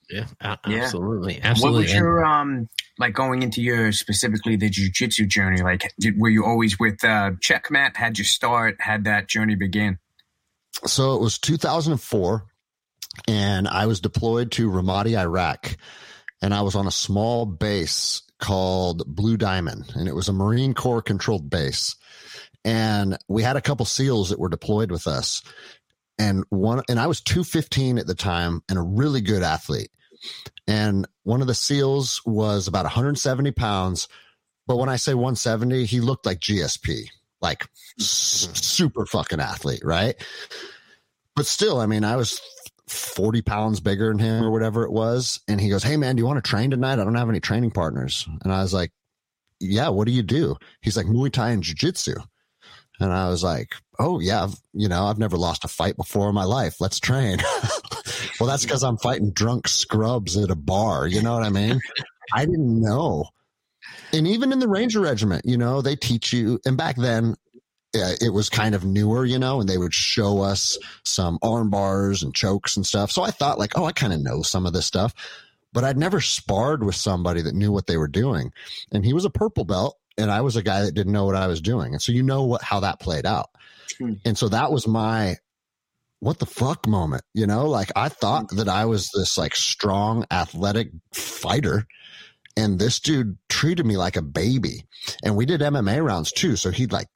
Yeah, absolutely. Yeah. Absolutely. What was your, um, like going into your specifically the jujitsu journey? Like, did, were you always with, uh, Checkmat? Had you start? Had that journey begin? So it was 2004 and I was deployed to Ramadi, Iraq and I was on a small base called Blue Diamond, and it was a Marine Corps controlled base. And we had a couple SEALs that were deployed with us. And one, and I was 215 at the time and a really good athlete. And one of the SEALs was about 170 pounds. But when I say 170, he looked like GSP, like hmm. s- super fucking athlete, right? But still, I mean, I was 40 pounds bigger than him or whatever it was. And he goes, Hey man, do you want to train tonight? I don't have any training partners. And I was like, Yeah, what do you do? He's like, Muay Thai and Jiu Jitsu. And I was like, Oh yeah, you know, I've never lost a fight before in my life. Let's train. well, that's because I'm fighting drunk scrubs at a bar. You know what I mean? I didn't know. And even in the Ranger Regiment, you know, they teach you. And back then, it was kind of newer, you know, and they would show us some arm bars and chokes and stuff. So I thought like, oh, I kind of know some of this stuff, but I'd never sparred with somebody that knew what they were doing. And he was a purple belt and I was a guy that didn't know what I was doing. And so you know what, how that played out. Hmm. And so that was my, what the fuck moment, you know, like I thought that I was this like strong athletic fighter and this dude treated me like a baby. And we did MMA rounds too. So he'd like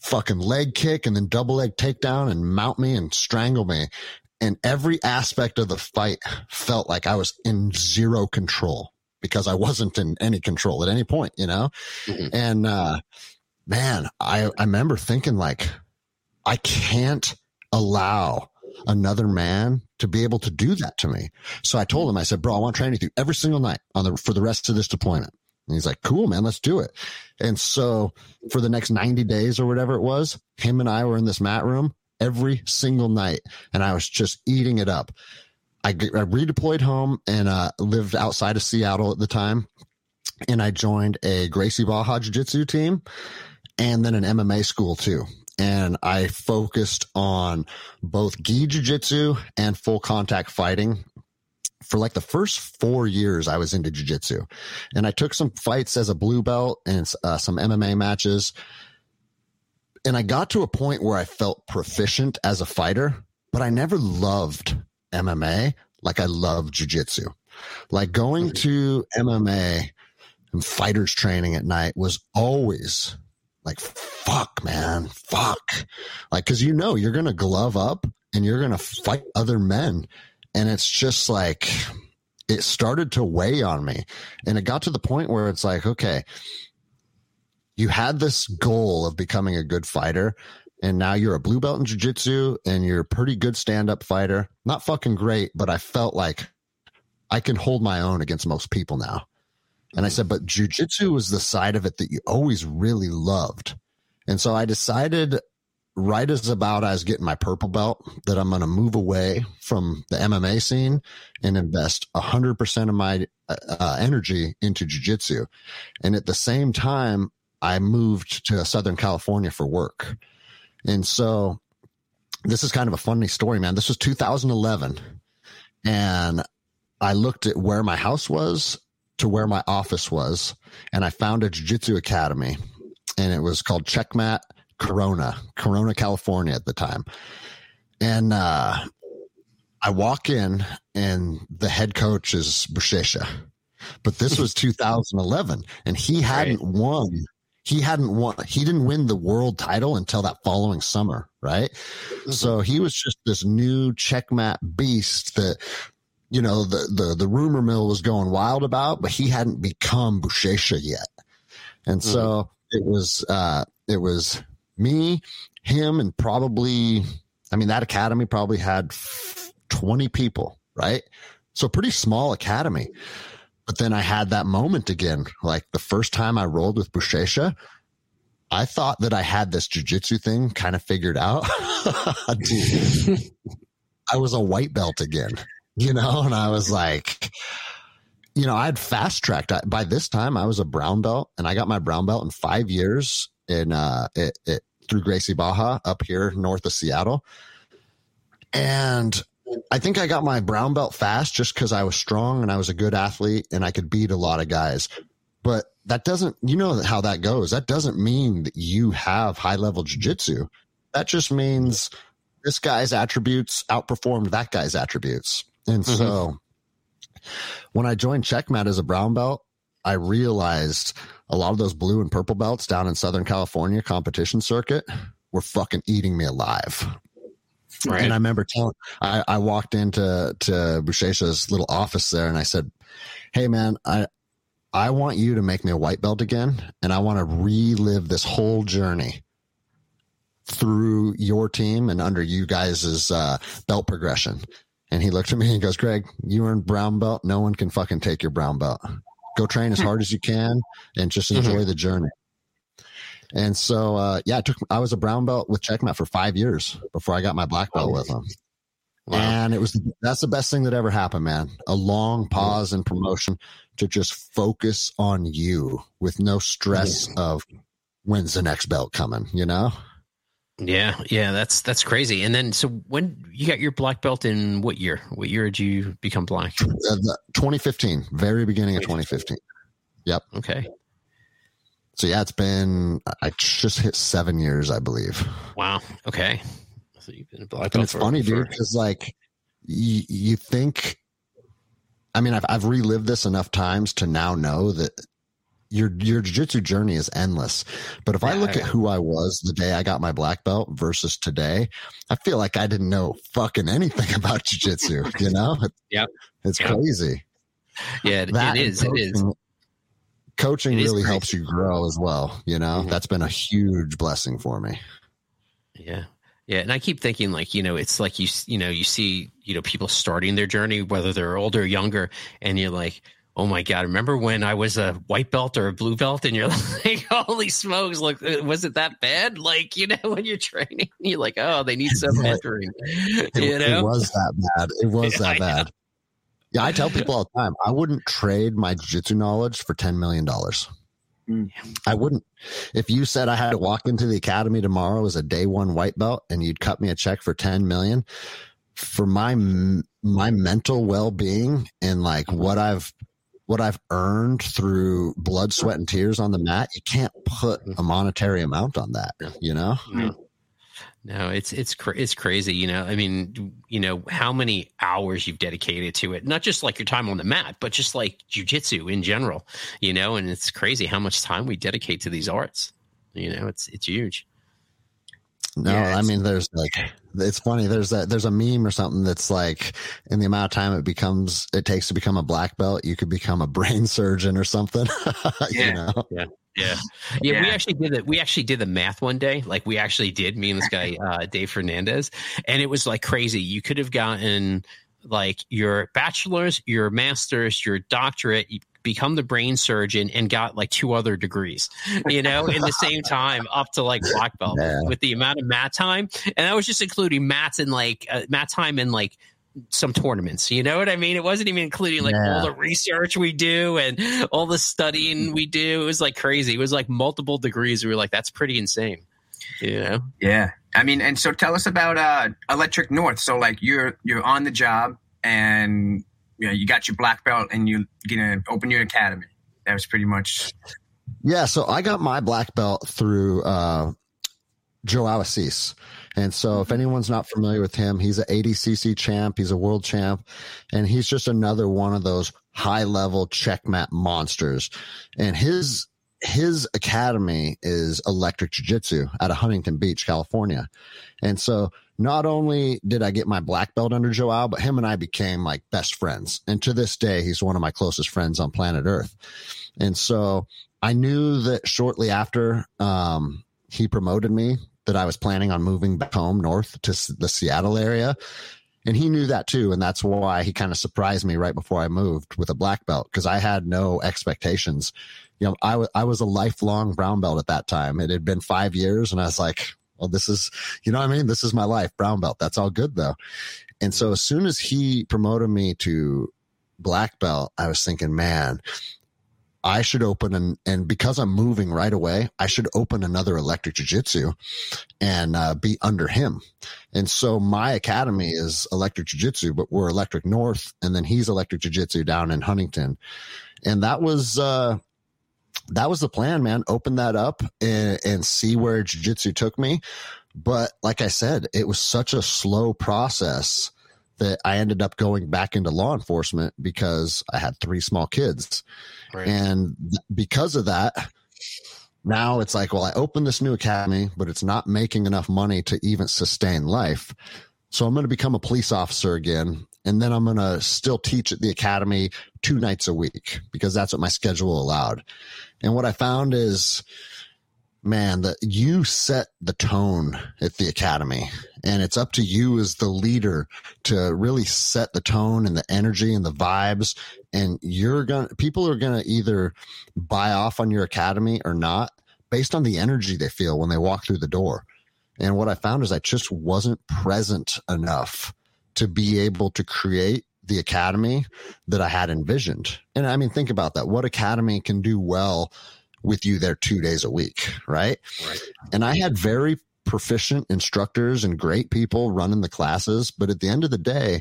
fucking leg kick and then double leg takedown and mount me and strangle me. And every aspect of the fight felt like I was in zero control because I wasn't in any control at any point, you know? Mm-hmm. And, uh, man, I, I remember thinking like, I can't allow another man to be able to do that to me. So I told him, I said, bro, I want to train with you every single night on the, for the rest of this deployment. And he's like, cool, man, let's do it. And so for the next 90 days or whatever it was, him and I were in this mat room every single night and I was just eating it up. I, I redeployed home and uh, lived outside of Seattle at the time. And I joined a Gracie Barra Jiu Jitsu team and then an MMA school too. And I focused on both gi jiu jitsu and full contact fighting for like the first four years I was into jujitsu and I took some fights as a blue belt and uh, some MMA matches. And I got to a point where I felt proficient as a fighter, but I never loved MMA like I love jujitsu. Like going to MMA and fighters training at night was always like, fuck, man, fuck. Like, cause you know, you're going to glove up and you're going to fight other men and it's just like, it started to weigh on me. And it got to the point where it's like, okay, you had this goal of becoming a good fighter. And now you're a blue belt in jiu-jitsu and you're a pretty good stand-up fighter. Not fucking great, but I felt like I can hold my own against most people now. And I said, but jujitsu was the side of it that you always really loved. And so I decided right as about as getting my purple belt that I'm going to move away from the MMA scene and invest 100% of my uh, uh, energy into jiu-jitsu. And at the same time, I moved to Southern California for work. And so this is kind of a funny story, man. This was 2011 and I looked at where my house was to where my office was and I found a jiu-jitsu academy and it was called Checkmat Corona, Corona, California at the time. And uh, I walk in, and the head coach is Buchecha. But this was 2011, and he hadn't right. won. He hadn't won. He didn't win the world title until that following summer, right? Mm-hmm. So he was just this new Checkmat beast that you know the the the rumor mill was going wild about, but he hadn't become Buchecha yet. And mm-hmm. so it was uh it was me, him, and probably I mean that academy probably had 20 people, right? So pretty small academy. But then I had that moment again. Like the first time I rolled with Buchecha, I thought that I had this jujitsu thing kind of figured out. I was a white belt again, you know, and I was like, you know, I had fast tracked. By this time, I was a brown belt, and I got my brown belt in five years in uh, it, it, through Gracie Barra up here north of Seattle. And I think I got my brown belt fast just because I was strong and I was a good athlete and I could beat a lot of guys. But that doesn't, you know how that goes. That doesn't mean that you have high level jujitsu. That just means this guy's attributes outperformed that guy's attributes. And mm-hmm. so when I joined Checkmat as a brown belt, I realized a lot of those blue and purple belts down in Southern California competition circuit were fucking eating me alive. Right. And I remember telling, I, I walked into to Buchecha's little office there and I said, Hey man, I, I want you to make me a white belt again. And I want to relive this whole journey through your team and under you guys' uh, belt progression. And he looked at me and goes, Greg, you earned brown belt. No one can fucking take your brown belt. Go train as hard as you can and just enjoy mm-hmm. the journey. And so, uh, yeah, I took, I was a brown belt with Checkmat for five years before I got my black belt with them. Wow. And it was, that's the best thing that ever happened, man. A long pause in promotion to just focus on you with no stress of when's the next belt coming, you know? Yeah, yeah, that's that's crazy. And then, so when you got your black belt in what year? What year did you become black? Uh, 2015, very beginning of 2015. Yep. Okay. So yeah, it's been I just hit seven years, I believe. Wow. Okay. So you've been a black belt. it's for, funny, dude, because like you, you think. I mean, I've I've relived this enough times to now know that your your jiu-jitsu journey is endless. But if yeah, I look at who I was the day I got my black belt versus today, I feel like I didn't know fucking anything about jiu-jitsu, you know? Yeah. It's yep. crazy. Yeah, that it is. It is coaching really helps you grow as well. You know, mm-hmm. that's been a huge blessing for me. Yeah. Yeah. And I keep thinking like, you know, it's like you, you know, you see, you know, people starting their journey, whether they're older or younger, and you're like, oh my God, remember when I was a white belt or a blue belt? And you're like, holy smokes, like, uh, was it that bad? Like, you know, when you're training, you're like, oh, they need some mentoring. you know? It was that bad. It was that bad. Yeah, I tell people all the time, I wouldn't trade my jiu-jitsu knowledge for $10 million. Mm. I wouldn't. If you said I had to walk into the academy tomorrow as a day one white belt and you'd cut me a check for 10 million for my, my mental well-being and like what I've, what I've earned through blood, sweat and tears on the mat, you can't put mm-hmm. a monetary amount on that, you know? No. Mm. No, it's it's it's crazy. You know, I mean, you know how many hours you've dedicated to it. Not just like your time on the mat, but just like jujitsu in general. You know, and it's crazy how much time we dedicate to these arts. You know, it's it's huge. No, yeah, I mean, there's like, it's funny. There's a, there's a meme or something that's like, in the amount of time it becomes, it takes to become a black belt, you could become a brain surgeon or something. yeah. You know? Yeah. Yeah. yeah. yeah. we actually did it. We actually did the math one day. Like we actually did, me and this guy, uh, Dave Fernandez. And it was like crazy. You could have gotten like your bachelor's, your master's, your doctorate, you become the brain surgeon and got like two other degrees, you know, in the same time up to like black belt yeah. with the amount of mat time. And I was just including mats and like uh, mat time and like some tournaments. You know what I mean? It wasn't even including like yeah. all the research we do and all the studying we do. It was like crazy. It was like multiple degrees. We were like, that's pretty insane. You know? Yeah. I mean, and so tell us about uh, Electric North. So like you're you're on the job and you know you got your black belt and you're gonna open your academy. That was pretty much. Yeah. So I got my black belt through uh, Joao Assis. And so, if mm-hmm. anyone's not familiar with him, he's an ADCC champ, he's a world champ, and he's just another one of those high level checkmat monsters. And his his academy is Electric Jiu Jitsu out of Huntington Beach, California. And so, not only did I get my black belt under Joao, but him and I became like best friends. And to this day, he's one of my closest friends on planet Earth. And so, I knew that shortly after um, he promoted me that I was planning on moving back home north to the Seattle area. And he knew that too. And that's why he kind of surprised me right before I moved with a black belt because I had no expectations. You know, I, w- I was a lifelong brown belt at that time. It had been five years and I was like, well, this is, you know what I mean? This is my life, brown belt. That's all good though. And so as soon as he promoted me to black belt, I was thinking, man, I should open and and because I'm moving right away, I should open another electric jiu-jitsu and uh, be under him. And so my academy is electric jiu-jitsu, but we're electric north and then he's electric jiu-jitsu down in Huntington. And that was uh that was the plan, man. Open that up and, and see where jiu-jitsu took me. But like I said, it was such a slow process that I ended up going back into law enforcement because I had three small kids. Right. And because of that, now it's like, well, I opened this new academy, but it's not making enough money to even sustain life. So I'm going to become a police officer again. And then I'm going to still teach at the academy two nights a week because that's what my schedule allowed. And what I found is, man, that you set the tone at the academy and it's up to you as the leader to really set the tone and the energy and the vibes. And you're to, people are to either buy off on your academy or not based on the energy they feel when they walk through the door. And what I found is I just wasn't present enough to be able to create the academy that I had envisioned. And I mean, think about that. What academy can do well with you there two days a week, right? right. And I had very proficient instructors and great people running the classes, but at the end of the day,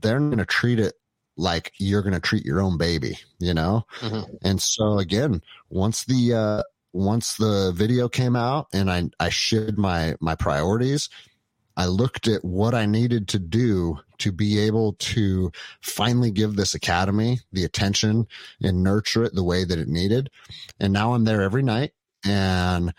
they're going to treat it like you're going to treat your own baby, you know? Mm-hmm. And so again, once the, uh, once the video came out and I, I shifted my, my priorities, I looked at what I needed to do to be able to finally give this academy the attention and nurture it the way that it needed. And now I'm there every night and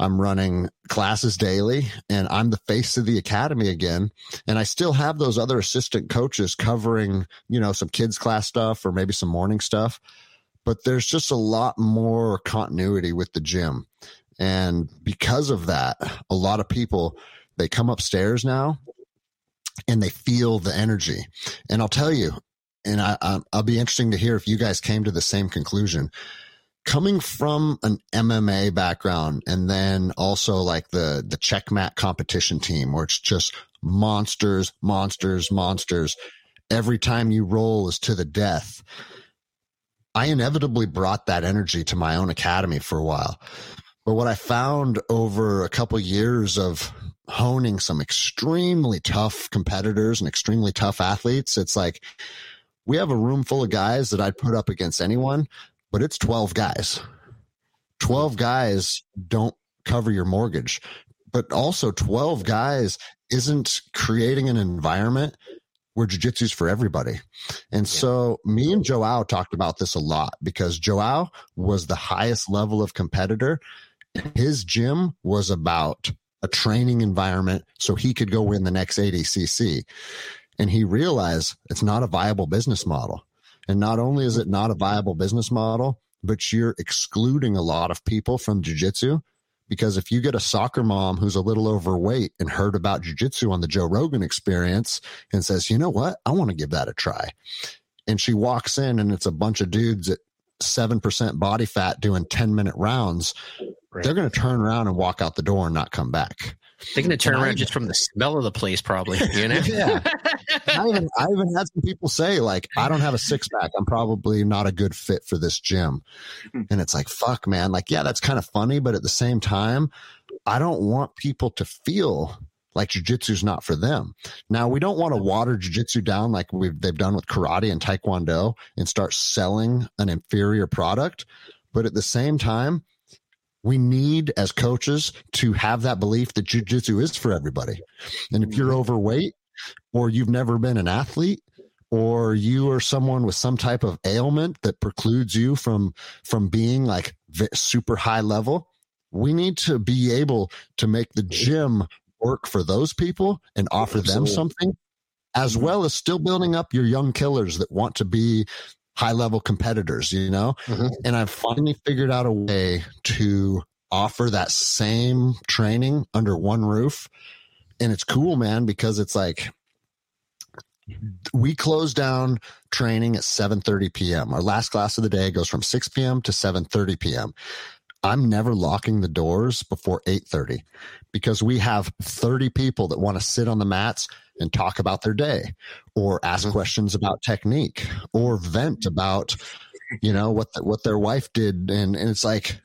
I'm running classes daily and I'm the face of the academy again. And I still have those other assistant coaches covering, you know, some kids class stuff or maybe some morning stuff. But there's just a lot more continuity with the gym. And because of that, a lot of people, they come upstairs now and they feel the energy. And I'll tell you, and I, I'll be interesting to hear if you guys came to the same conclusion coming from an MMA background and then also like the the checkmat competition team where it's just monsters, monsters, monsters. Every time you roll is to the death. I inevitably brought that energy to my own academy for a while. But what I found over a couple years of honing some extremely tough competitors and extremely tough athletes, it's like we have a room full of guys that I'd put up against anyone, but it's 12 guys. 12 guys don't cover your mortgage, but also 12 guys isn't creating an environment where jujitsu's for everybody. And yeah. so me and Joao talked about this a lot because Joao was the highest level of competitor. His gym was about a training environment so he could go win the next ADCC. And he realized it's not a viable business model. And not only is it not a viable business model, but you're excluding a lot of people from jujitsu because if you get a soccer mom who's a little overweight and heard about jujitsu on the Joe Rogan experience and says, you know what? I want to give that a try. And she walks in and it's a bunch of dudes at 7% body fat doing 10 minute rounds. Right. They're going to turn around and walk out the door and not come back. They're going to turn around I, just from the smell of the place, probably. You know? yeah. I even, I even had some people say, like, I don't have a six pack. I'm probably not a good fit for this gym. Hmm. And it's like, fuck, man. Like, yeah, that's kind of funny. But at the same time, I don't want people to feel like jujitsu's not for them. Now, we don't want to water jujitsu down like we've, they've done with karate and taekwondo and start selling an inferior product. But at the same time, we need as coaches to have that belief that jujitsu is for everybody. And if you're mm-hmm. overweight or you've never been an athlete, or you are someone with some type of ailment that precludes you from from being like super high level we need to be able to make the gym work for those people and offer Absolutely. them something as mm-hmm. well as still building up your young killers that want to be high level competitors you know mm-hmm. and i've finally figured out a way to offer that same training under one roof and it's cool man because it's like we close down training at 7:30 p.m. Our last class of the day goes from 6 p.m. to 7:30 p.m. I'm never locking the doors before 8:30 because we have 30 people that want to sit on the mats and talk about their day or ask mm-hmm. questions about technique or vent about you know what the, what their wife did and and it's like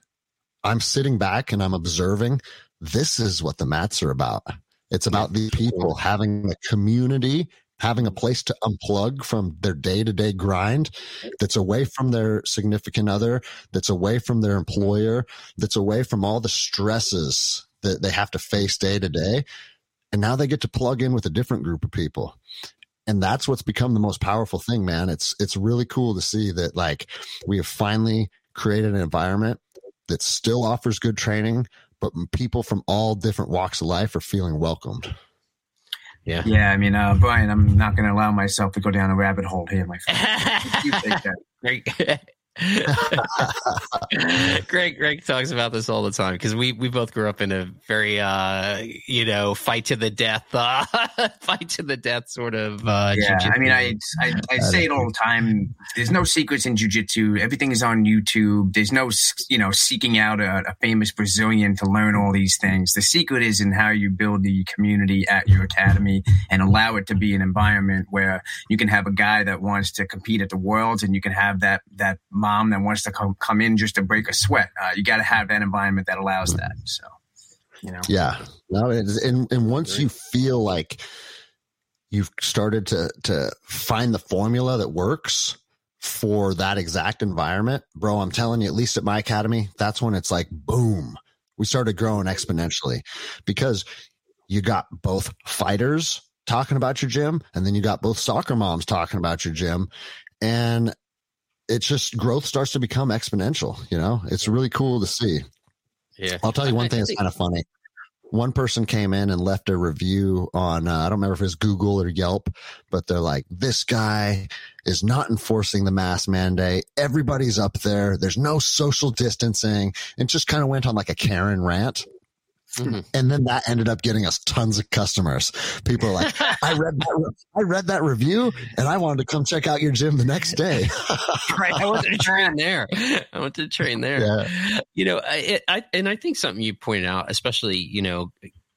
I'm sitting back and I'm observing this is what the mats are about. It's about the people having a community having a place to unplug from their day to day grind that's away from their significant other, that's away from their employer, that's away from all the stresses that they have to face day to day. And now they get to plug in with a different group of people. And that's what's become the most powerful thing, man. It's, it's really cool to see that like we have finally created an environment that still offers good training, but people from all different walks of life are feeling welcomed. Yeah. Yeah. I mean, uh, Bryan, I'm not going to allow myself to go down a rabbit hole here, my friend. you take that. Greg Greg talks about this all the time because we we both grew up in a very uh you know fight to the death uh fight to the death sort of uh yeah jiu-jitsu. I mean I, I I say it all the time. There's no secrets in jiu-jitsu. Everything is on YouTube. There's no you know seeking out a, a famous Brazilian to learn all these things. The secret is in how you build the community at your academy and allow it to be an environment where you can have a guy that wants to compete at the worlds and you can have that that mom that wants to come come in just to break a sweat. Uh, you got to have that environment that allows that. So, you know, yeah, no, and and once you feel like you've started to to find the formula that works for that exact environment, bro, I'm telling you, at least at my academy, that's when it's like boom, we started growing exponentially because you got both fighters talking about your gym and then you got both soccer moms talking about your gym and it's just growth starts to become exponential. You know, it's really cool to see. Yeah. I'll tell you one thing that's kind of funny. One person came in and left a review on, uh, I don't remember if it's Google or Yelp, but they're like, this guy is not enforcing the mask mandate. Everybody's up there. There's no social distancing and just kind of went on like a Karen rant. Mm-hmm. And then that ended up getting us tons of customers. People are like, I read that, I read that review and I wanted to come check out your gym the next day. right. I went to train there. I went to train there. Yeah. You know, I, I, and I think something you pointed out, especially, you know,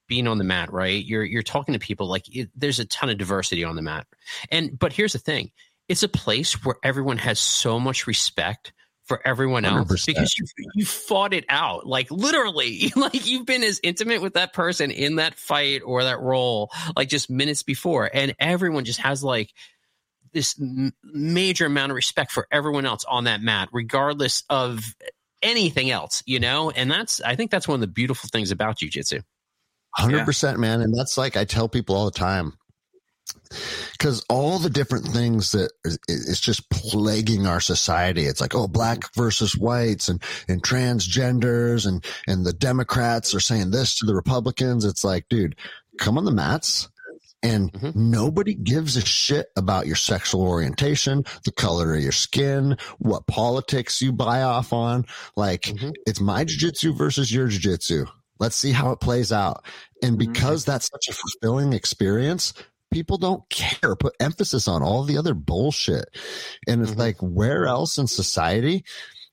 being on the mat, right? You're, you're talking to people like it, there's a ton of diversity on the mat. And, but here's the thing. It's a place where everyone has so much respect for everyone else 100%. because you, you fought it out like literally like you've been as intimate with that person in that fight or that role like just minutes before and everyone just has like this m- major amount of respect for everyone else on that mat regardless of anything else you know and that's i think that's one of the beautiful things about jiu-jitsu 100% yeah. man and that's like i tell people all the time because all the different things that is, is, just plaguing our society. It's like, oh, black versus whites and, and transgenders and, and the Democrats are saying this to the Republicans. It's like, dude, come on the mats. And mm-hmm. nobody gives a shit about your sexual orientation, the color of your skin, what politics you buy off on. Like mm-hmm. it's my jujitsu versus your jujitsu. Let's see how it plays out. And mm-hmm. because mm-hmm. that's such a fulfilling experience, people don't care, put emphasis on all the other bullshit. And it's mm-hmm. like, where else in society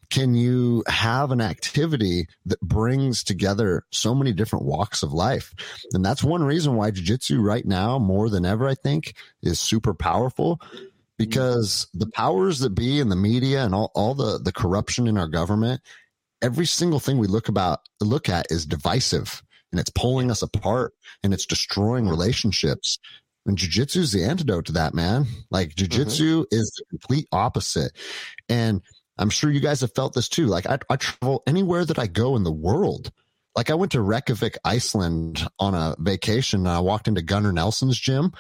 can you have an activity that brings together so many different walks of life? And that's one reason why jujitsu right now, more than ever, I think, is super powerful because the powers that be in the media and all, all the, the corruption in our government, every single thing we look about, look at is divisive and it's pulling us apart and it's destroying relationships. And jujitsu is the antidote to that, man. Like jujitsu mm-hmm. is the complete opposite. And I'm sure you guys have felt this too. Like I, I travel anywhere that I go in the world. Like I went to Reykjavik, Iceland on a vacation and I walked into Gunnar Nelson's gym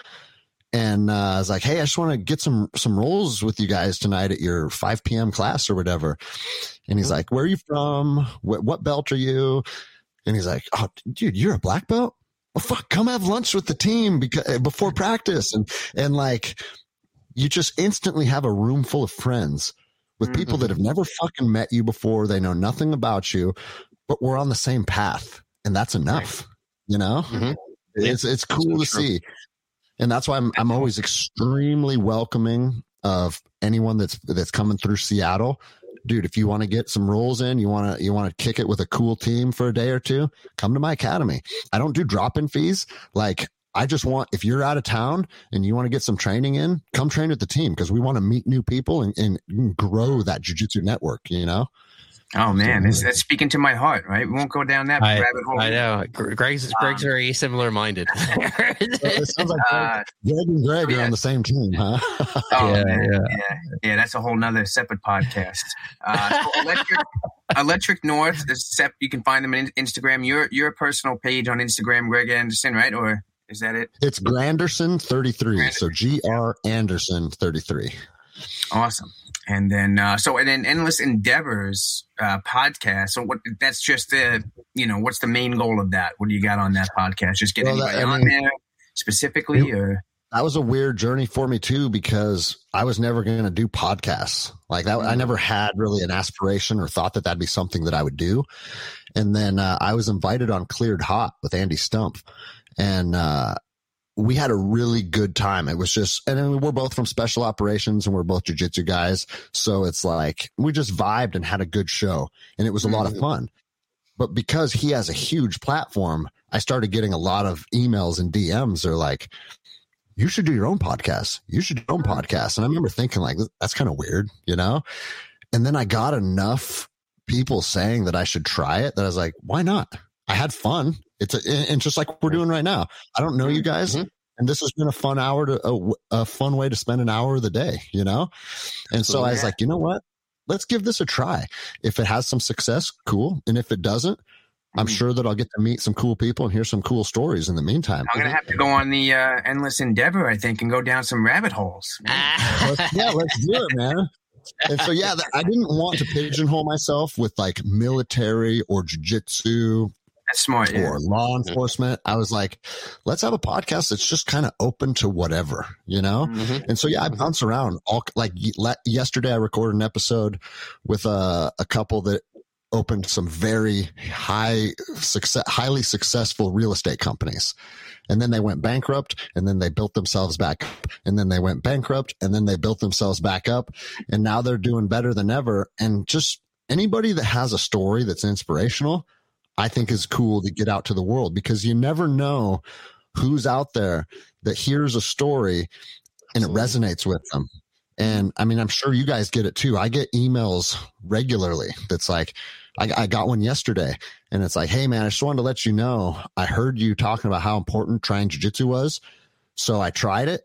and uh, I was like, "Hey, I just want to get some some rolls with you guys tonight at your 5 p.m. class or whatever." And he's like, "Where are you from? What, what belt are you?" And he's like, "Oh, dude, you're a black belt? Well, fuck, come have lunch with the team because eh, before practice." And and like, you just instantly have a room full of friends with people mm-hmm. that have never fucking met you before. They know nothing about you, but we're on the same path, and that's enough. Right. You know, mm-hmm. it's it's cool to true. see and that's why I'm I'm always extremely welcoming of anyone that's that's coming through Seattle. Dude, if you want to get some rolls in, you want to you want to kick it with a cool team for a day or two, come to my academy. I don't do drop-in fees. Like I just want if you're out of town and you want to get some training in, come train with the team because we want to meet new people and, and grow that jujitsu network, you know? Oh man, it's, that's speaking to my heart, right? We won't go down that I, rabbit hole. I know. Greg's Greg's um, very similar minded. it sounds like uh, Greg, and Greg yeah. are on the same team, huh? oh yeah, man, yeah, yeah, yeah. That's a whole nother separate podcast. Uh, so electric, electric North. Sep, you can find them on Instagram. Your your personal page on Instagram, Greg Anderson, right? Or is that it? It's Granderson thirty three. So G R Anderson thirty three. Awesome. And then, uh, so and then endless endeavors uh, podcast. So what? That's just the you know what's the main goal of that? What do you got on that podcast? Just get well, anybody that, on mean, there specifically, it, or that was a weird journey for me too because I was never going to do podcasts like that. I never had really an aspiration or thought that that'd be something that I would do. And then uh, I was invited on Cleared Hot with Andy Stumpf, and uh, we had a really good time. It was just, and we're both from special operations and we're both jujitsu guys. So it's like we just vibed and had a good show and it was a mm-hmm. lot of mm-hmm. fun. But because he has a huge platform, I started getting a lot of emails and DMs. They're like, you should do your own podcast. You should do your own podcast. And I remember thinking like, that's kind of weird, you know? And then I got enough people saying that I should try it that I was like, why not? I had fun. It's a, and just like we're doing right now. I don't know you guys. Mm-hmm. And this has been a fun hour to a, a, fun way to spend an hour of the day, you know? And so I was like, you know what? Let's give this a try. If it has some success, cool. And if it doesn't, I'm mm-hmm. sure that I'll get to meet some cool people and hear some cool stories in the meantime. I'm gonna have to go on the uh, endless endeavor, I think, and go down some rabbit holes. let's, yeah, let's do it, man. And so, yeah, I didn't want to pigeonhole myself with like military or jujitsu that's smart. Yeah. Or law enforcement. I was like, let's have a podcast that's just kind of open to whatever, you know? Mm-hmm. And so, yeah, I mm-hmm. bounce around all like yesterday I recorded an episode with a, a couple that opened some very high success, highly successful real estate companies. And then they went bankrupt and then they built themselves back up and then they went bankrupt and then they built themselves back up and now they're doing better than ever. And just anybody that has a story that's inspirational, I think is cool to get out to the world because you never know who's out there that hears a story and it resonates with them. Mm-hmm. And I mean, I'm sure you guys get it too. I get emails regularly that's like, I, I, got one yesterday and it's like, Hey man, I just wanted to let you know, I heard you talking about how important trying jujitsu was. So I tried it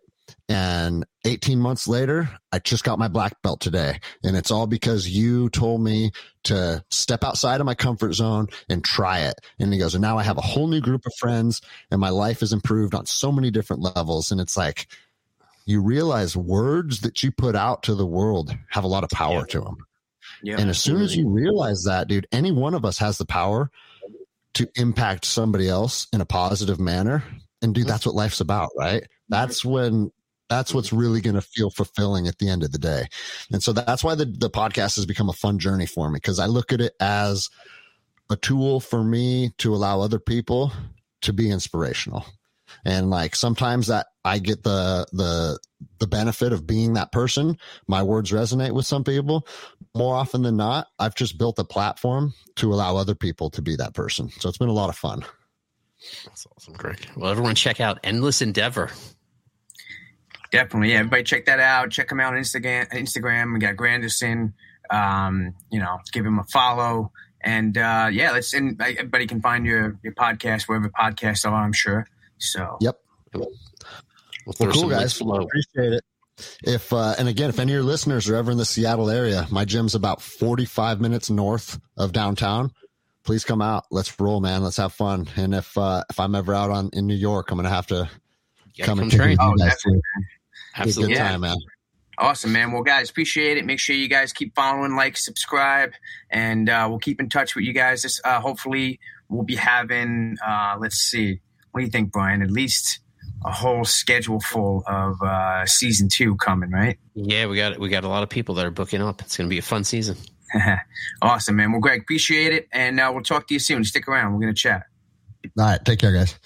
and 18 months later, I just got my black belt today. And it's all because you told me to step outside of my comfort zone and try it. And he goes, and now I have a whole new group of friends and my life has improved on so many different levels. And it's like, you realize words that you put out to the world have a lot of power yeah. to them. Yeah, and as soon as you realize that, dude, any one of us has the power to impact somebody else in a positive manner. And dude, mm-hmm. that's what life's about, right? That's when that's what's really going to feel fulfilling at the end of the day. And so that's why the, the podcast has become a fun journey for me because I look at it as a tool for me to allow other people to be inspirational. And like sometimes that I get the, the, the benefit of being that person. My words resonate with some people. More often than not, I've just built a platform to allow other people to be that person. So it's been a lot of fun. That's awesome. Great. Well, everyone check out Endless Endeavor. Definitely, yeah. Everybody check that out. Check him out on Instagram. Instagram. We got Granderson. Um, you know, give him a follow. And uh, yeah, let's. And everybody can find your your podcast wherever podcasts are. I'm sure. So. Yep. Well, cool guys. Appreciate it. If uh, and again, if any of your listeners are ever in the Seattle area, my gym's about 45 minutes north of downtown. Please come out. Let's roll, man. Let's have fun. And if uh, if I'm ever out on in New York, I'm gonna have to come, come and train. Oh, Absolutely. Absolutely. Good time, man. Awesome, man. Well, guys, appreciate it. Make sure you guys keep following, like, subscribe, and uh, we'll keep in touch with you guys. This, uh, hopefully, we'll be having, uh, let's see, what do you think, Bryan? At least a whole schedule full of uh, season two coming, right? Yeah, we got we got a lot of people that are booking up. It's going to be a fun season. awesome, man. Well, Greg, appreciate it, and uh, we'll talk to you soon. Stick around. We're going to chat. All right, take care, guys.